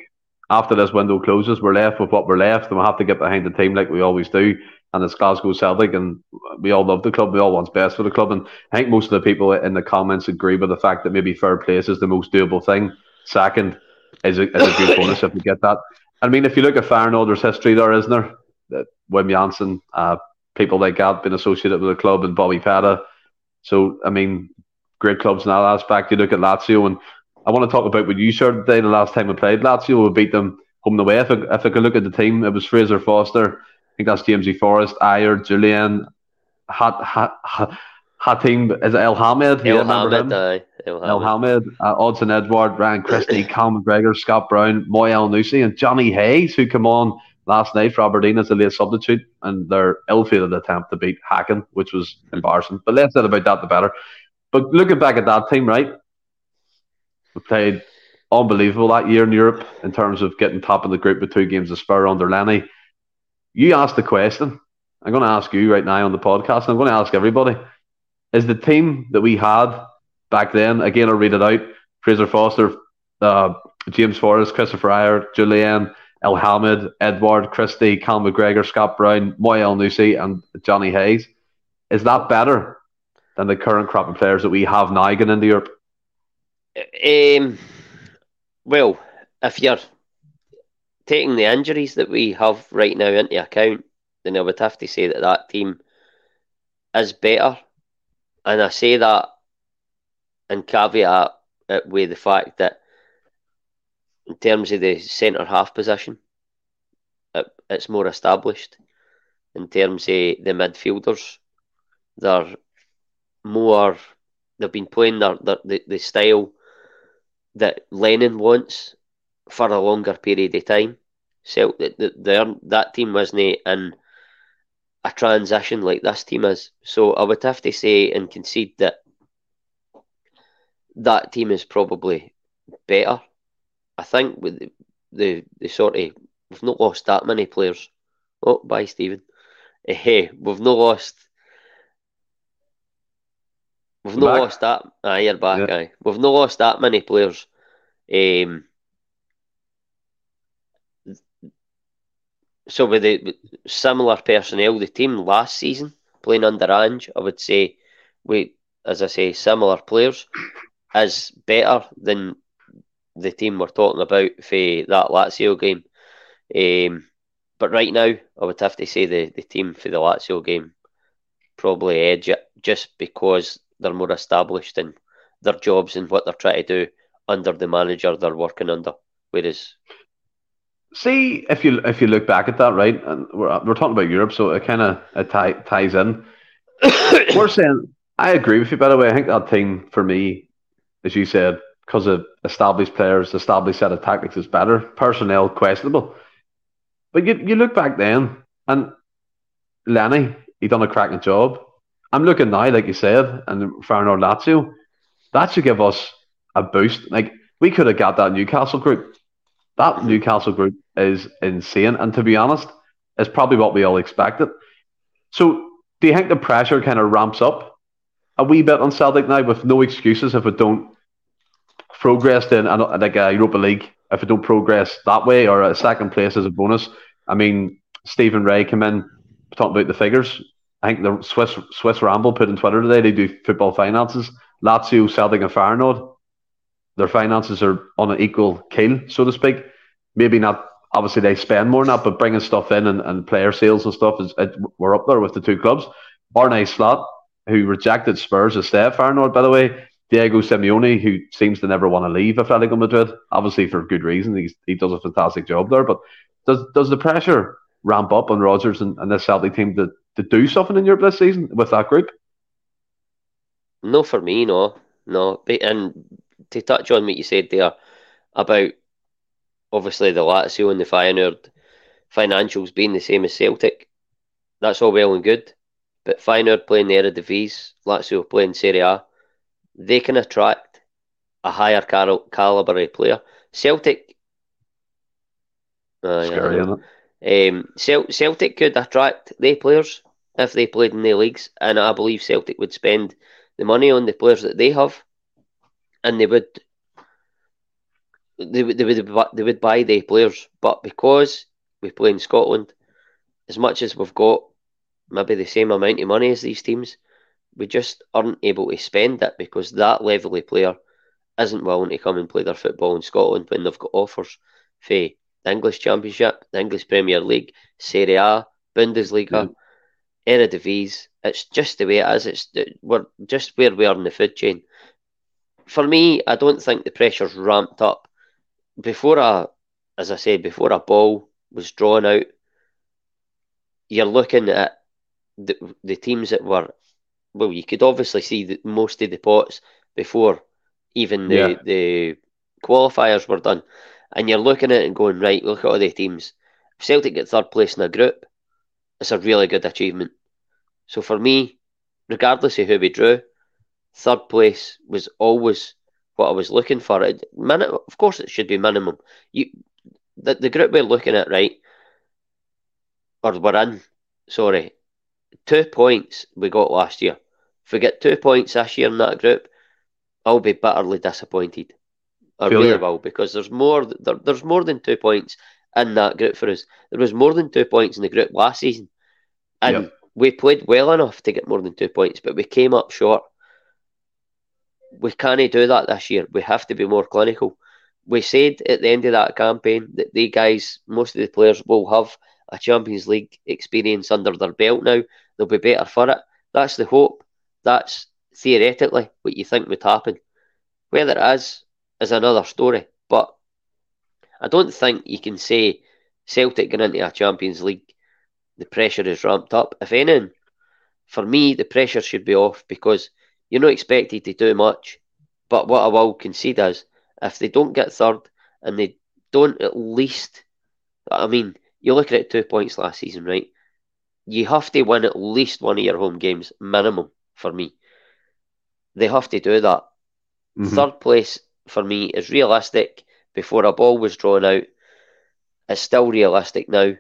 after this window closes, we're left with what we're left, and we have to get behind the team like we always do. And it's Glasgow Celtic, and we all love the club. We all want best for the club, and I think most of the people in the comments agree with the fact that maybe fair place is the most doable thing. Second is a, is a good bonus if we get that. I mean, if you look at there's history there, isn't there? That Wim Jansen, uh, people like that, been associated with the club, and Bobby Petta. So, I mean, great clubs in that aspect. You look at Lazio, and I want to talk about what you shared today. The last time we played Lazio, we beat them home and away. If I, if I could look at the team, it was Fraser Forster. I think that's James E. Forrest, Ajer, Jullien, Hat, Hat, Hat, Hatem, is it El Hamed? El Hamed, uh, El, El Hamed, uh, Odsonne Edouard, Ryan Christie, Cal McGregor, Scott Brown, Moi Elyounoussi, and Jonny Hayes, who come on last night for Aberdeen as a late substitute, and their ill-fated attempt to beat Häcken, which was embarrassing. But less said about that, the better. But looking back at that team, right, we played unbelievable that year in Europe in terms of getting top of the group with two games of spur under Lenny. You asked the question. I'm going to ask you right now on the podcast. I'm going to ask everybody: Is the team that we had back then? Again, I'll read it out: Fraser Forster, uh, James Forrest, Kristoffer Ajer, Jullien. El Hamed, Edouard Christie, Cal McGregor, Scott Brown, Moi Elyounoussi, and Jonny Hayes. Is that better than the current crop of players that we have now going into Europe? Um, well, if you're taking the injuries that we have right now into account, then I would have to say that that team is better. And I say that in caveat with the fact that in terms of the centre half position, it, it's more established. In terms of the midfielders, they're more. They've been playing their, their the, the style that Lennon wants for a longer period of time. So the, that team wasn't in a transition like this team is. So I would have to say and concede that that team is probably better I think with the, the, the sort of we've not lost that many players. Oh, bye, Stephen. Hey, we've not lost. We've not back. lost that. Aye, you're back. Yeah. Aye, we've not lost that many players. Um, so with the similar personnel, the team last season playing under Ange, I would say we, as I say, similar players is better than the team we're talking about for that Lazio game. Um, but right now, I would have to say the, the team for the Lazio game probably edge it just because they're more established in their jobs and what they're trying to do under the manager they're working under. Whereas, see if you if you look back at that, right, and we're we're talking about Europe, so it kind of it tie, ties in. we're saying I agree with you. By the way, I think that team for me, as you said, because of established players, established set of tactics is better. Personnel questionable. But you you look back then and Lenny, he done a cracking job. I'm looking now, like you said, and Feyenoord Lazio, that should give us a boost. Like we could have got that Newcastle group. That Newcastle group is insane, and to be honest, it's probably what we all expected. So, do you think the pressure kind of ramps up a wee bit on Celtic now, with no excuses if we don't progressed in like a Europa League, if it don't progress that way or a second place as a bonus, I mean, Stephen Ray came in talking about the figures. I think the Swiss Swiss Ramble put in Twitter today they do football finances. Lazio, Celtic, and Feyenoord, their finances are on an equal keel, so to speak. Maybe not. Obviously, they spend more than that, but bringing stuff in and, and player sales and stuff is it, we're up there with the two clubs. Arne Slot, who rejected Spurs at Feyenoord, by the way, Diego Simeone, who seems to never want to leave Atletico Madrid, obviously for good reason. He's, he does a fantastic job there. But does does the pressure ramp up on Rodgers and, and this Celtic team to, to do something in Europe this season with that group? No, for me, no, no. And to touch on what you said there about obviously the Lazio and the Feyenoord financials being the same as Celtic, that's all well and good. But Feyenoord playing the Eredivisie, Lazio playing Serie A they can attract a higher cal- caliber player. Celtic, uh, Scary, Um, Celtic could attract the players if they played in the leagues, and I believe Celtic would spend the money on the players that they have, and they would they would they would they would buy the players, but because we play in Scotland, as much as we've got maybe the same amount of money as these teams, we just aren't able to spend it because that level of player isn't willing to come and play their football in Scotland when they've got offers for the English Championship, the English Premier League, Serie A, Bundesliga, mm. Eredivisie. It's just the way it is. It's we're just where we are in the food chain. For me, I don't think the pressure's ramped up before a, as I said, before a ball was drawn out. You're looking at the the teams that were well. You could obviously see that most of the pots before even the yeah. the qualifiers were done, and you're looking at it and going right. Look at all the teams. If Celtic get third place in a group, it's a really good achievement. So for me, regardless of who we drew, third place was always what I was looking for. It, of course, it should be minimum. You, the, the group we're looking at, right, or we're in, sorry, two points we got last year. If we get two points this year in that group, I'll be bitterly disappointed. I Failure. really will because there's more. There, there's more than two points in that group for us. There was more than two points in the group last season, and yep. we played well enough to get more than two points, but we came up short. We can't do that this year. We have to be more clinical. We said at the end of that campaign that the guys, most of the players, will have a Champions League experience under their belt now. They'll be better for it. That's the hope. That's theoretically what you think would happen. Whether it is is another story, but I don't think you can say Celtic going into a Champions League, the pressure is ramped up. If anything, for me, the pressure should be off because you're not expected to do much. But what I will concede is if they don't get third and they don't at least, I mean, you look at it two points last season, right? You have to win at least one of your home games, minimum, for me. They have to do that. Mm-hmm. Third place for me is realistic before a ball was drawn out. It's still realistic now,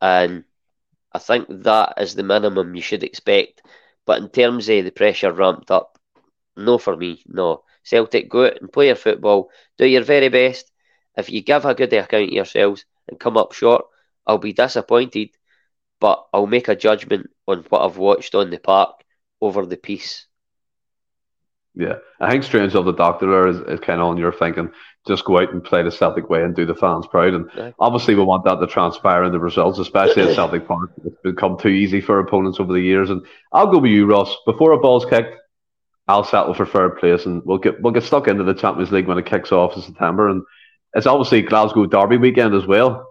and I think that is the minimum you should expect. But in terms of the pressure ramped up, no for me, no. Celtic, go out and play your football, do your very best. If you give a good account of yourselves and come up short, I'll be disappointed, but I'll make a judgment on what I've watched on the park over the piece yeah, I think Strange of the Doctor is, is kind of on your thinking. Just go out and play the Celtic way and do the fans proud. And yeah. obviously, we want that to transpire in the results, especially at Celtic Park. It's become too easy for opponents over the years. And I'll go with you, Ross. Before a ball's kicked, I'll settle for third place, and we'll get we'll get stuck into the Champions League when it kicks off in September. And it's obviously Glasgow Derby weekend as well.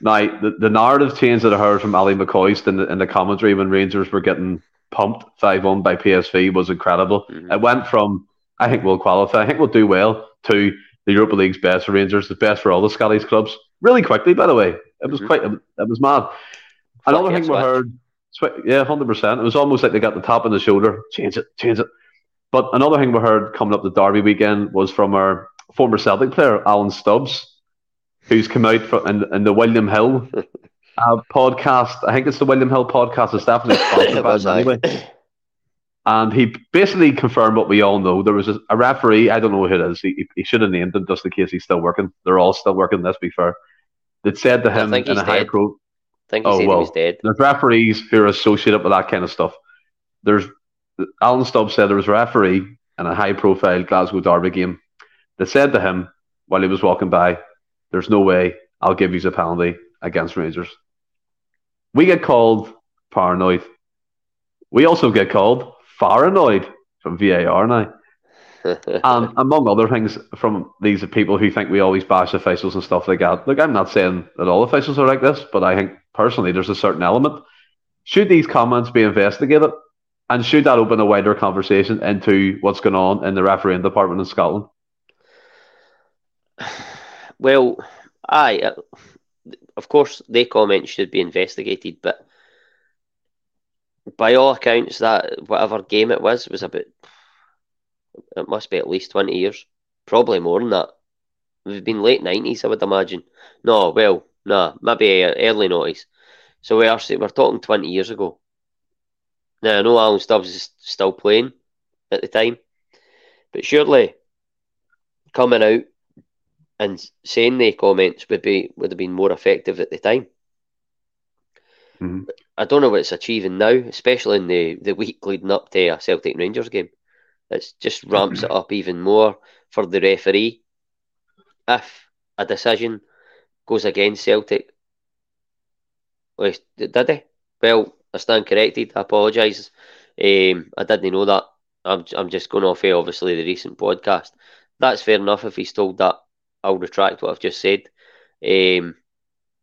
Now, the, the narrative change that I heard from Ally McCoist in the, in the commentary when Rangers were getting pumped 5 1 by PSV was incredible. Mm-hmm. It went from, I think we'll qualify, I think we'll do well, to the Europa League's best for Rangers, the best for all the Scottish clubs. Really quickly, by the way. It was mm-hmm. quite, it was mad. Another thing we heard, yeah, 100%. It was almost like they got the top on the shoulder. Change it, change it. But another thing we heard coming up the Derby weekend was from our former Celtic player, Alan Stubbs, who's come out from, in, in the William Hill uh, podcast. I think it's the William Hill podcast. It's definitely sponsored by us anyway. And he basically confirmed what we all know. There was a, a referee. I don't know who it is. He, he should have named him just in case he's still working. They're all still working. Let's be fair. That said to him in a dead. high pro. I think oh, well, he's dead. There's referees who are associated with that kind of stuff. There's Alan Stubbs said there was a referee in a high profile Glasgow Derby game that said to him while he was walking by, There's no way I'll give you a penalty against Rangers. We get called paranoid. We also get called paranoid from VAR now. and among other things from these people who think we always bash officials and stuff like that. Look, I'm not saying that all officials are like this, but I think personally there's a certain element. Should these comments be investigated? And should that open a wider conversation into what's going on in the refereeing department in Scotland? Well, I of course, their comments should be investigated, but by all accounts, that whatever game it was was about it must be at least twenty years, probably more than that. We've been late nineties, I would imagine. No, well, Nah, maybe uh, early noughties. So we are we're talking twenty years ago. Now I know Alan Stubbs is still playing at the time, but surely coming out and saying the comments would be would have been more effective at the time. Mm-hmm. I don't know what it's achieving now, especially in the, the week leading up to a Celtic Rangers game. It just ramps it up even more for the referee. If a decision goes against Celtic, well, did he? Well, I stand corrected. I apologise. Um, I didn't know that. I'm, I'm just going off of obviously the recent podcast. That's fair enough if he's told that. I'll retract what I've just said. Um,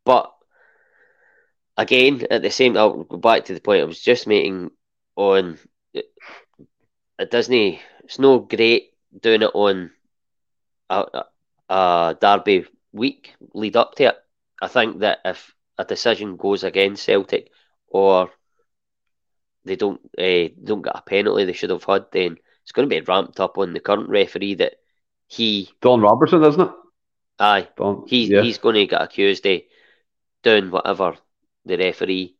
but again, at the same, I'll go back to the point I was just making on it Disney. It's no great doing it on a, a, a derby week lead up to it. I think that if a decision goes against Celtic or they don't uh, don't get a penalty they should have had, then it's going to be ramped up on the current referee that he Don Robertson, isn't it? Aye, Don, he's yeah. he's going to get accused of doing whatever the referee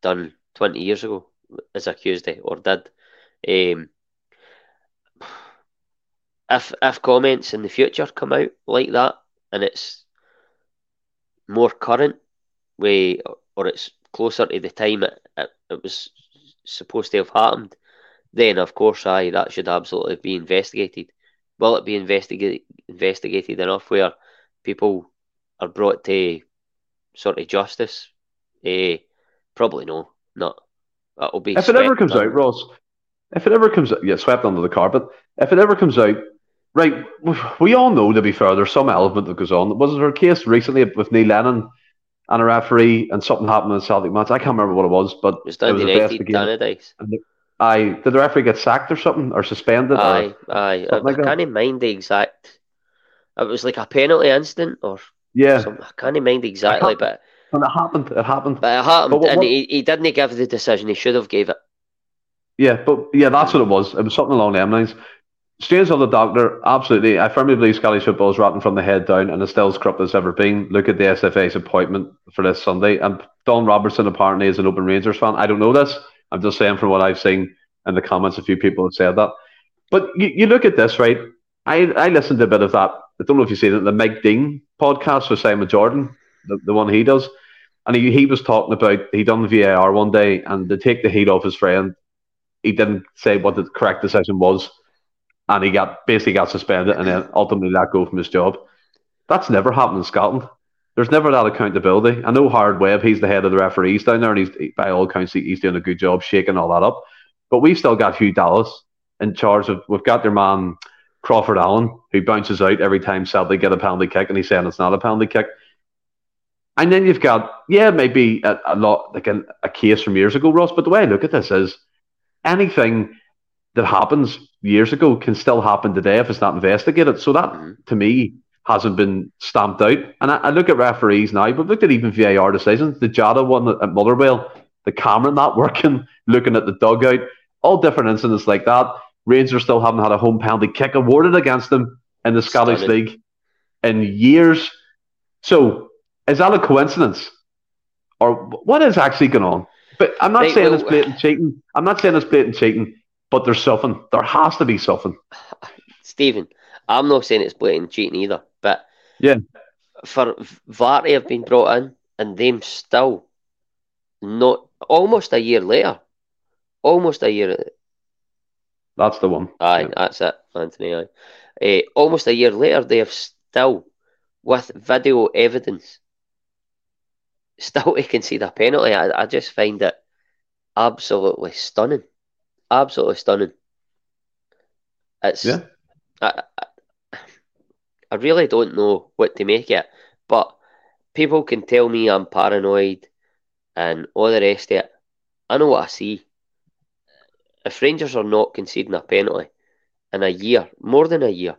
done twenty years ago is accused of or did. Um, if if comments in the future come out like that and it's more current way or it's closer to the time it, it, it was supposed to have happened, then of course aye that should absolutely be investigated. Will it be investigated investigated enough where people are brought to sort of justice? Eh, probably no, not. That'll be if it ever comes under. out, Ross. If it ever comes out, yeah, swept under the carpet. If it ever comes out, right, we all know to be fair, there's some element that goes on. Was there a case recently with Neil Lennon and a referee and something happened in the Celtic match? I can't remember what it was, but It was down to investigated. I did the referee get sacked or something or suspended? or- Aye, aye. I, like I can't mind the exact. It was like a penalty incident or yeah, something. I can't even mind exactly, but and it happened. It happened. but it happened, But what- and he, he didn't give the decision. He should have gave it. Yeah, but yeah, that's what it was. It was something along them lines. Strange of the doctor, absolutely. I firmly believe Scottish football is rotten from the head down and it's still as corrupt as ever been. Look at the SFA's appointment for this Sunday. And Don Robertson apparently is an open Rangers fan. I don't know this. I'm just saying from what I've seen in the comments, a few people have said that. But you, you look at this, right? I, I listened to a bit of that. I don't know if you've seen it, the Mike Dean podcast with Simon Jordan, the, the one he does. And he, he was talking about he done the VAR one day and to take the heat off his friend, he didn't say what the correct decision was, and he got basically got suspended and then ultimately let go from his job. That's never happened in Scotland. There's never that accountability. I know Howard Webb, he's the head of the referees down there, and he's by all accounts he's doing a good job shaking all that up. But we've still got Hugh Dallas in charge of. We've got their man Crawford Allan, who bounces out every time Celtic get a penalty kick, and he's saying it's not a penalty kick. And then you've got, yeah, maybe a, a lot like an, a case from years ago, Ross. But the way I look at this is anything that happens years ago can still happen today if it's not investigated. So that, Mhm. to me, hasn't been stamped out. And I, I look at referees now, but look at even VAR decisions. The Jada one at, at Motherwell, the camera not working, looking at the dugout, all different incidents like that. Rangers still haven't had a home penalty kick awarded against them in the Scottish Stunning. League in years. So is that a coincidence? Or what is actually going on? But I'm not Right, saying it's blatant cheating. I'm not saying it's blatant cheating, but there's something. There has to be something. Stephen, I'm not saying it's blatant cheating either, but Yeah. for VAR to have been brought in and them still not almost a year later, almost a year. That's the one. Aye, Yeah. that's it, Anthony. Aye. Eh, almost a year later, they have still, with video evidence, still to concede a penalty. I, I just find it absolutely stunning, absolutely stunning. It's Yeah. I, I, I really don't know what to make it, but people can tell me I'm paranoid and all the rest of it. I know what I see. If Rangers are not conceding a penalty in a year, more than a year,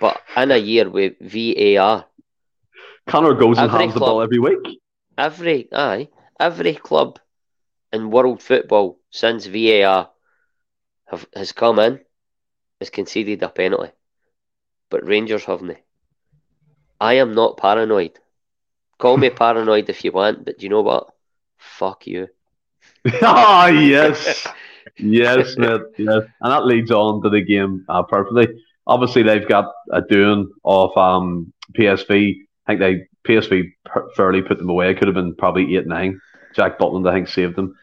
but in a year with VAR, Connor Goldson hands the ball every week. every aye, every club in world football since VAR have has come in has conceded a penalty, but Rangers haven't. I am not paranoid. call me paranoid if you want, but do you know what? Fuck you. oh yes, yes, mate, yes, and that leads on to the game uh, perfectly. Obviously, they've got a doing of um, PSV. I think they PSV fairly put them away. It could have been probably eight nine. Jack Butland, I think, saved them.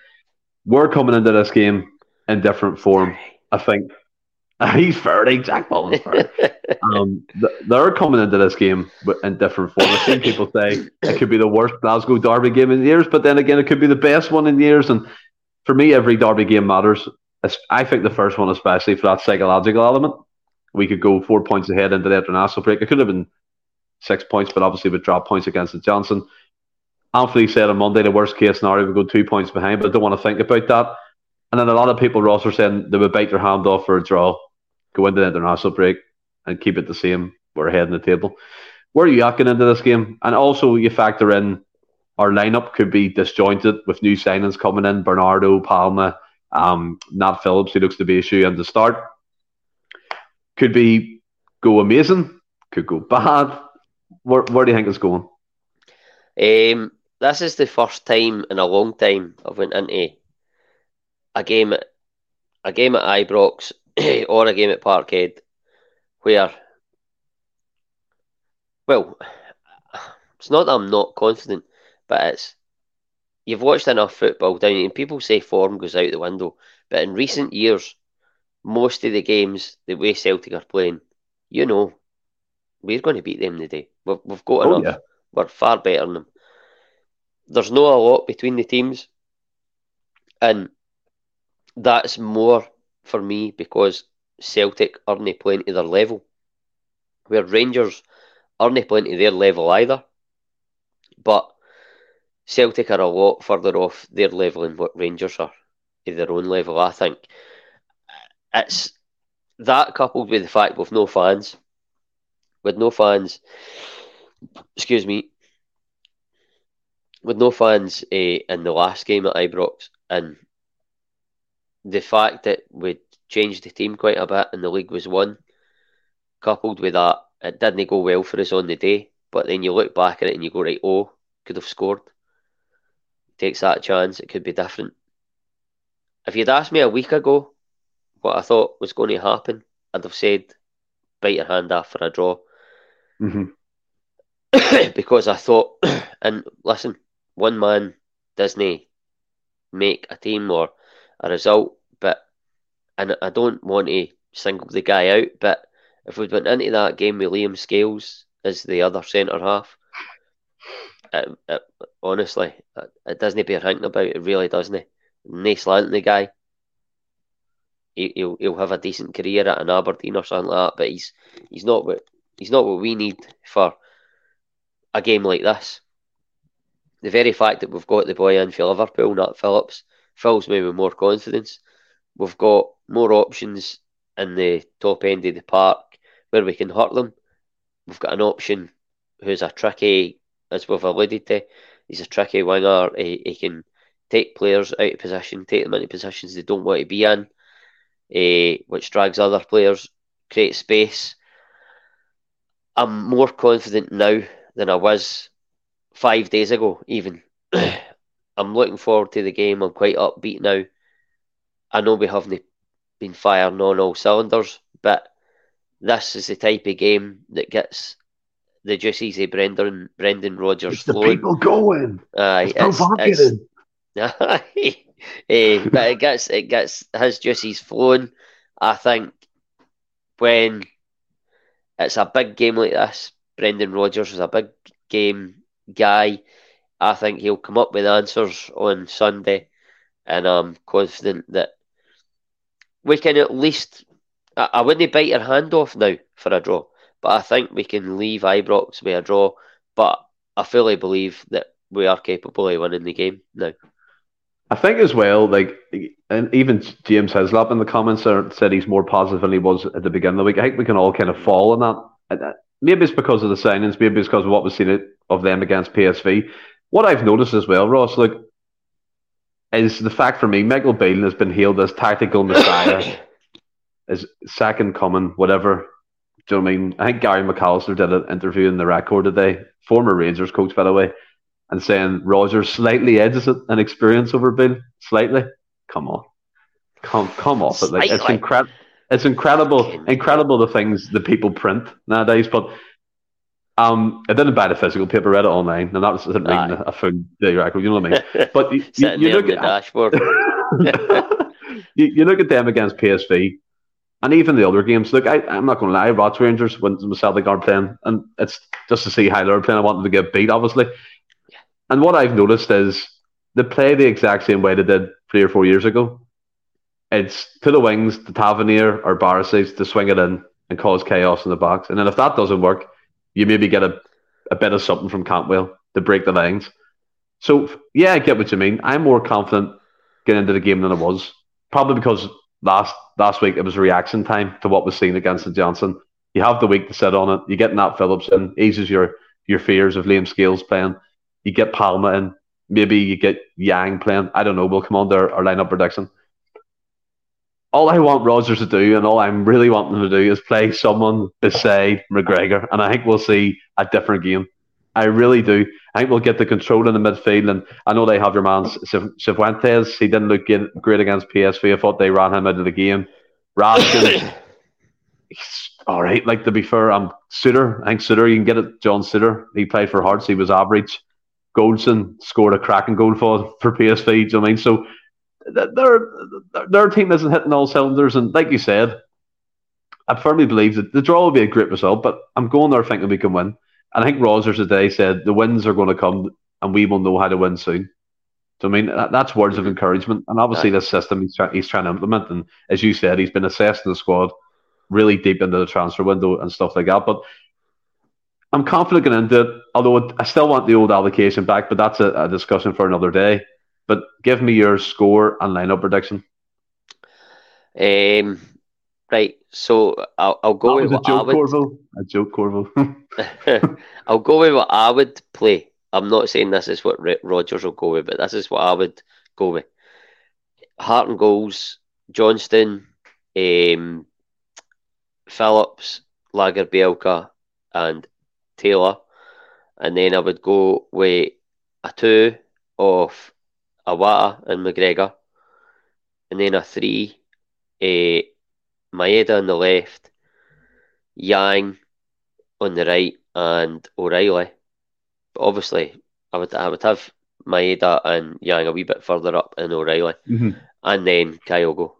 We're coming into this game in different form. I think he's fairly Jack Butland. um, they're coming into this game in different form. I've seen people say it could be the worst Glasgow Derby game in years, but then again, it could be the best one in years. And for me, every Derby game matters. I think the first one, especially for that psychological element, we could go four points ahead into the international break. It could have been six points, but obviously we drop points against the Johnstone. Anthony said on Monday the worst case scenario we go two points behind, but I don't want to think about that. And then a lot of people, Ross, were saying they would bite their hand off for a draw, go into the international break, and keep it the same. We're ahead in the table. Where are you at into this game? And also, you factor in our lineup could be disjointed with new signings coming in Bernardo, Palma, um, Nat Phillips, who looks to be a shoe and the start. Could be go amazing, could go bad. Where, where do you think it's going? Um, this is the first time in a long time I've went into a game at a game at Ibrox or a game at Parkhead where well it's not that I'm not confident, but it's you've watched enough football down and people say form goes out the window. But in recent years, most of the games the way Celtic are playing, you know, we're going to beat them today. We've, we've got oh, enough. Yeah. We're far better than them. There's not a lot between the teams, and that's more for me because Celtic aren't playing to their level, where Rangers aren't playing to their level either. But Celtic are a lot further off their level than what Rangers are to their own level. I think it's that coupled with the fact we've no fans, with no fans, excuse me, with no fans uh, in the last game at Ibrox, and the fact that we changed the team quite a bit and the league was won, coupled with that, it didn't go well for us on the day. But then you look back at it and you go, right, oh, could have scored. Takes that chance, it could be different. If you'd asked me a week ago what I thought was going to happen, I'd have said, bite your hand off for a draw. Mm-hmm. because I thought, and listen, one man doesn't make a team or a result, but and I don't want to single the guy out, but if we'd went into that game with Liam Scales as the other centre half, it, it, honestly, it, it doesn't bear thinking about. It really doesn't. Nace slant the guy. He, will he'll have a decent career at an Aberdeen or something like that, but he's he's not what he's not what we need for a game like this. The very fact that we've got the boy in for Liverpool, Nat Phillips, fills me with more confidence. We've got more options in the top end of the park where we can hurt them. We've got an option who's a tricky, as we've alluded to, he's a tricky winger. He, he can take players out of position, take them into positions they don't want to be in, uh, which drags other players, create space. I'm more confident now than I was five days ago, even. I'm looking forward to the game. I'm quite upbeat now. I know we haven't been firing on all cylinders, but this is the type of game that gets the juices of Brendan Brendan Rodgers it's flowing. The people going. Uh, it's, it's, it's uh, but it gets it gets his juices flowing. I think when it's a big game like this, Brendan Rodgers is a big game guy. I think he'll come up with answers on Sunday, and I'm confident that we can at least. I, I wouldn't bite your hand off now for a draw, but I think we can leave Ibrox with a draw. But I fully believe that we are capable of winning the game now. I think as well, like, and even James Hislop in the comments said he's more positive than he was at the beginning of the week. I think we can all kind of fall in that. Uh, maybe it's because of the signings, maybe it's because of what we've seen of them against PSV. What I've noticed as well, Ross, look, is the fact for me, Michael Beale has been hailed as tactical messiah, as second coming, whatever Do you know what I mean? I think Gary McAllister did an interview in the record today, former Rangers coach, by the way, and saying Rodgers slightly edges it in experience over Beale. Slightly. Come on. Come come off it. Like it's incredible it's incredible incredible the things that people print nowadays. But um I didn't buy the physical paper, read it online, and that wasn't reading a, a food record, you know what I mean? But you, you, you look at dashboard. you, you look at them against PSV and even the other games, look, I, I'm not going to lie, Rots Rangers when the Celtic are playing, and it's just to see how they're playing. I wanted to get beat, obviously. And what I've noticed is they play the exact same way they did three or four years ago. It's to the wings, the Tavernier or Barisic to swing it in and cause chaos in the box. And then if that doesn't work, you maybe get a, a bit of something from Cantwell to break the lines. So, yeah, I get what you mean. I'm more confident getting into the game than I was. Probably because last last week it was reaction time to what was seen against Johnstone. You have the week to sit on it. You get Nat Phillips in, eases your your fears of Liam Scales playing. You get Palma in. Maybe you get Yang playing. I don't know. We'll come on to our, our lineup prediction. All I want Rodgers to do, and all I'm really wanting to do, is play someone beside McGregor, and I think we'll see a different game. I really do. I think we'll get the control in the midfield, and I know they have your man Cifuentes. He didn't look great against PSV. I thought they ran him out of the game. Raskin, all right. Like to be fair, I'm um, Souttar. I think Souttar. You can get it. John Souttar. He played for Hearts. He was average. Goldson scored a cracking goal for for PSV. Do you know I mean? So their their team isn't hitting all cylinders, and like you said, I firmly believe that the draw will be a great result. But I'm going there thinking we can win. I think Rodgers today said the wins are going to come and we will know how to win soon. So I mean that, that's words of encouragement, and obviously this system he's, try, he's trying to implement. And as you said, he's been assessing the squad really deep into the transfer window and stuff like that. But I'm confident going into it. Although I still want the old allocation back, but that's a, a discussion for another day. But give me your score and lineup prediction. Um, Right, so I'll, I'll go that with what I would. Corville. A joke, Corville. I'll go with what I would play. I'm not saying this is what Rodgers will go with, but this is what I would go with. Hart and goals, Johnston, um, Phillips, Lagerbielke, and Taylor. And then I would go with a two of Iwata and McGregor. And then a three uh, Maeda on the left, Yang on the right, and O'Riley. But obviously, I would I would have Maeda and Yang a wee bit further up, and O'Riley, mm-hmm. and then Kyogo.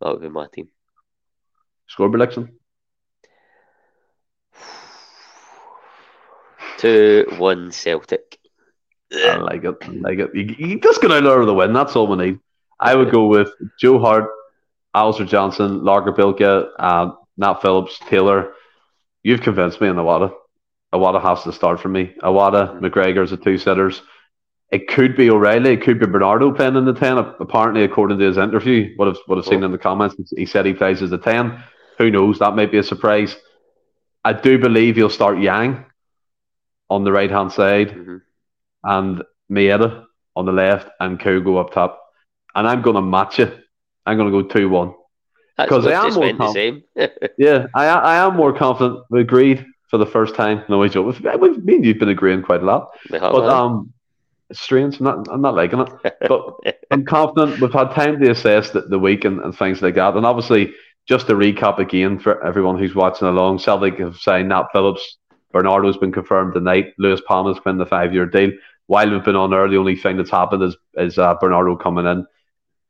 That would be my team. Score prediction. Two one Celtic. I like it. I like it. You, you just get out of the win. That's all we need. I would go with Joe Hart, Alistair Johnston, Lagerbielke, uh, Nat Phillips, Taylor. You've convinced me in Iwata. Iwata has to start for me. Iwata, mm-hmm. McGregor's the two sitters. It could be O'Riley. It could be Bernardo playing in the 10. Apparently, according to his interview, what I've, what I've seen in the comments, he said he plays as a 10. Who knows? That might be a surprise. I do believe he'll start Yang on the right hand side mm-hmm. and Maeda on the left and Kyogo up top. And I'm going to match it I'm going to go two one because I am more confident. yeah, I I am more confident. We agreed for the first time. No, we joke. We've, me and you've been agreeing quite a lot, but um, it's strange. I'm not I'm not liking it, but I'm confident. We've had time to assess the, the week and, and things like that, and obviously. Just to recap again for everyone who's watching along, Celtic have signed Nat Phillips, Bernardo's been confirmed tonight. Luis Palma's been the five year deal. While we've been on there, the only thing that's happened is is uh, Bernardo coming in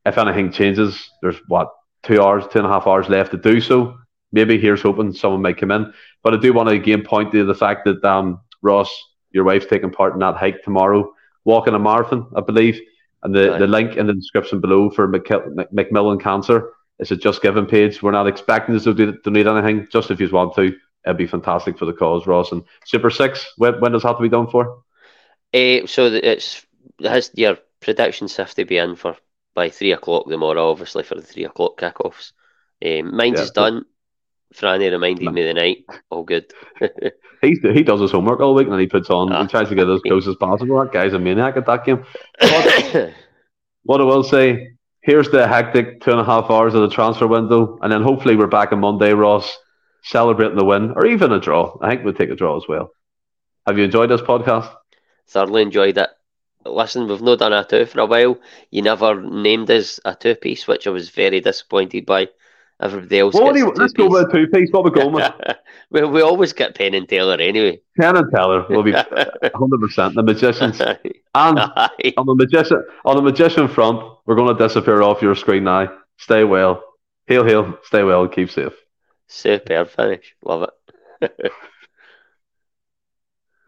if anything changes, there's what two hours, two and a half hours left to do so. Maybe here's hoping someone might come in. But I do want to again point to the fact that um, Ross, your wife's taking part in that hike tomorrow, walking a marathon, I believe. And the, right. the link in the description below for Macmillan Cancer is a Just Giving page. We're not expecting to do, donate anything, just if you want to. It'd be fantastic for the cause, Ross. And Super Six, when, when does that have to be done for? Uh, so it's has your predictions have to be in for by three o'clock tomorrow, obviously for the three o'clock kickoffs. Um, mine's yeah. is done. Franny reminded me the night. All good. he he does his homework all week and then he puts on. Ah. He tries to get as close as possible. That guy's a maniac at that game. But, what I will say, here's the hectic two and a half hours of the transfer window, and then hopefully we're back on Monday, Ross, celebrating the win, or even a draw. I think we'll take a draw as well. Have you enjoyed this podcast? Thoroughly enjoyed it. Listen, we've not done a two for a while. You never named us a two piece, which I was very disappointed by. Everybody else. Well, you, let's go with two piece. What we going with? well, we always get Penn and Teller anyway. Penn and Teller will be hundred percent the magicians. and on the magician on the magician front, we're going to disappear off your screen now. Stay well. Hail, hail. Stay well. Keep safe. Superb finish. Love it.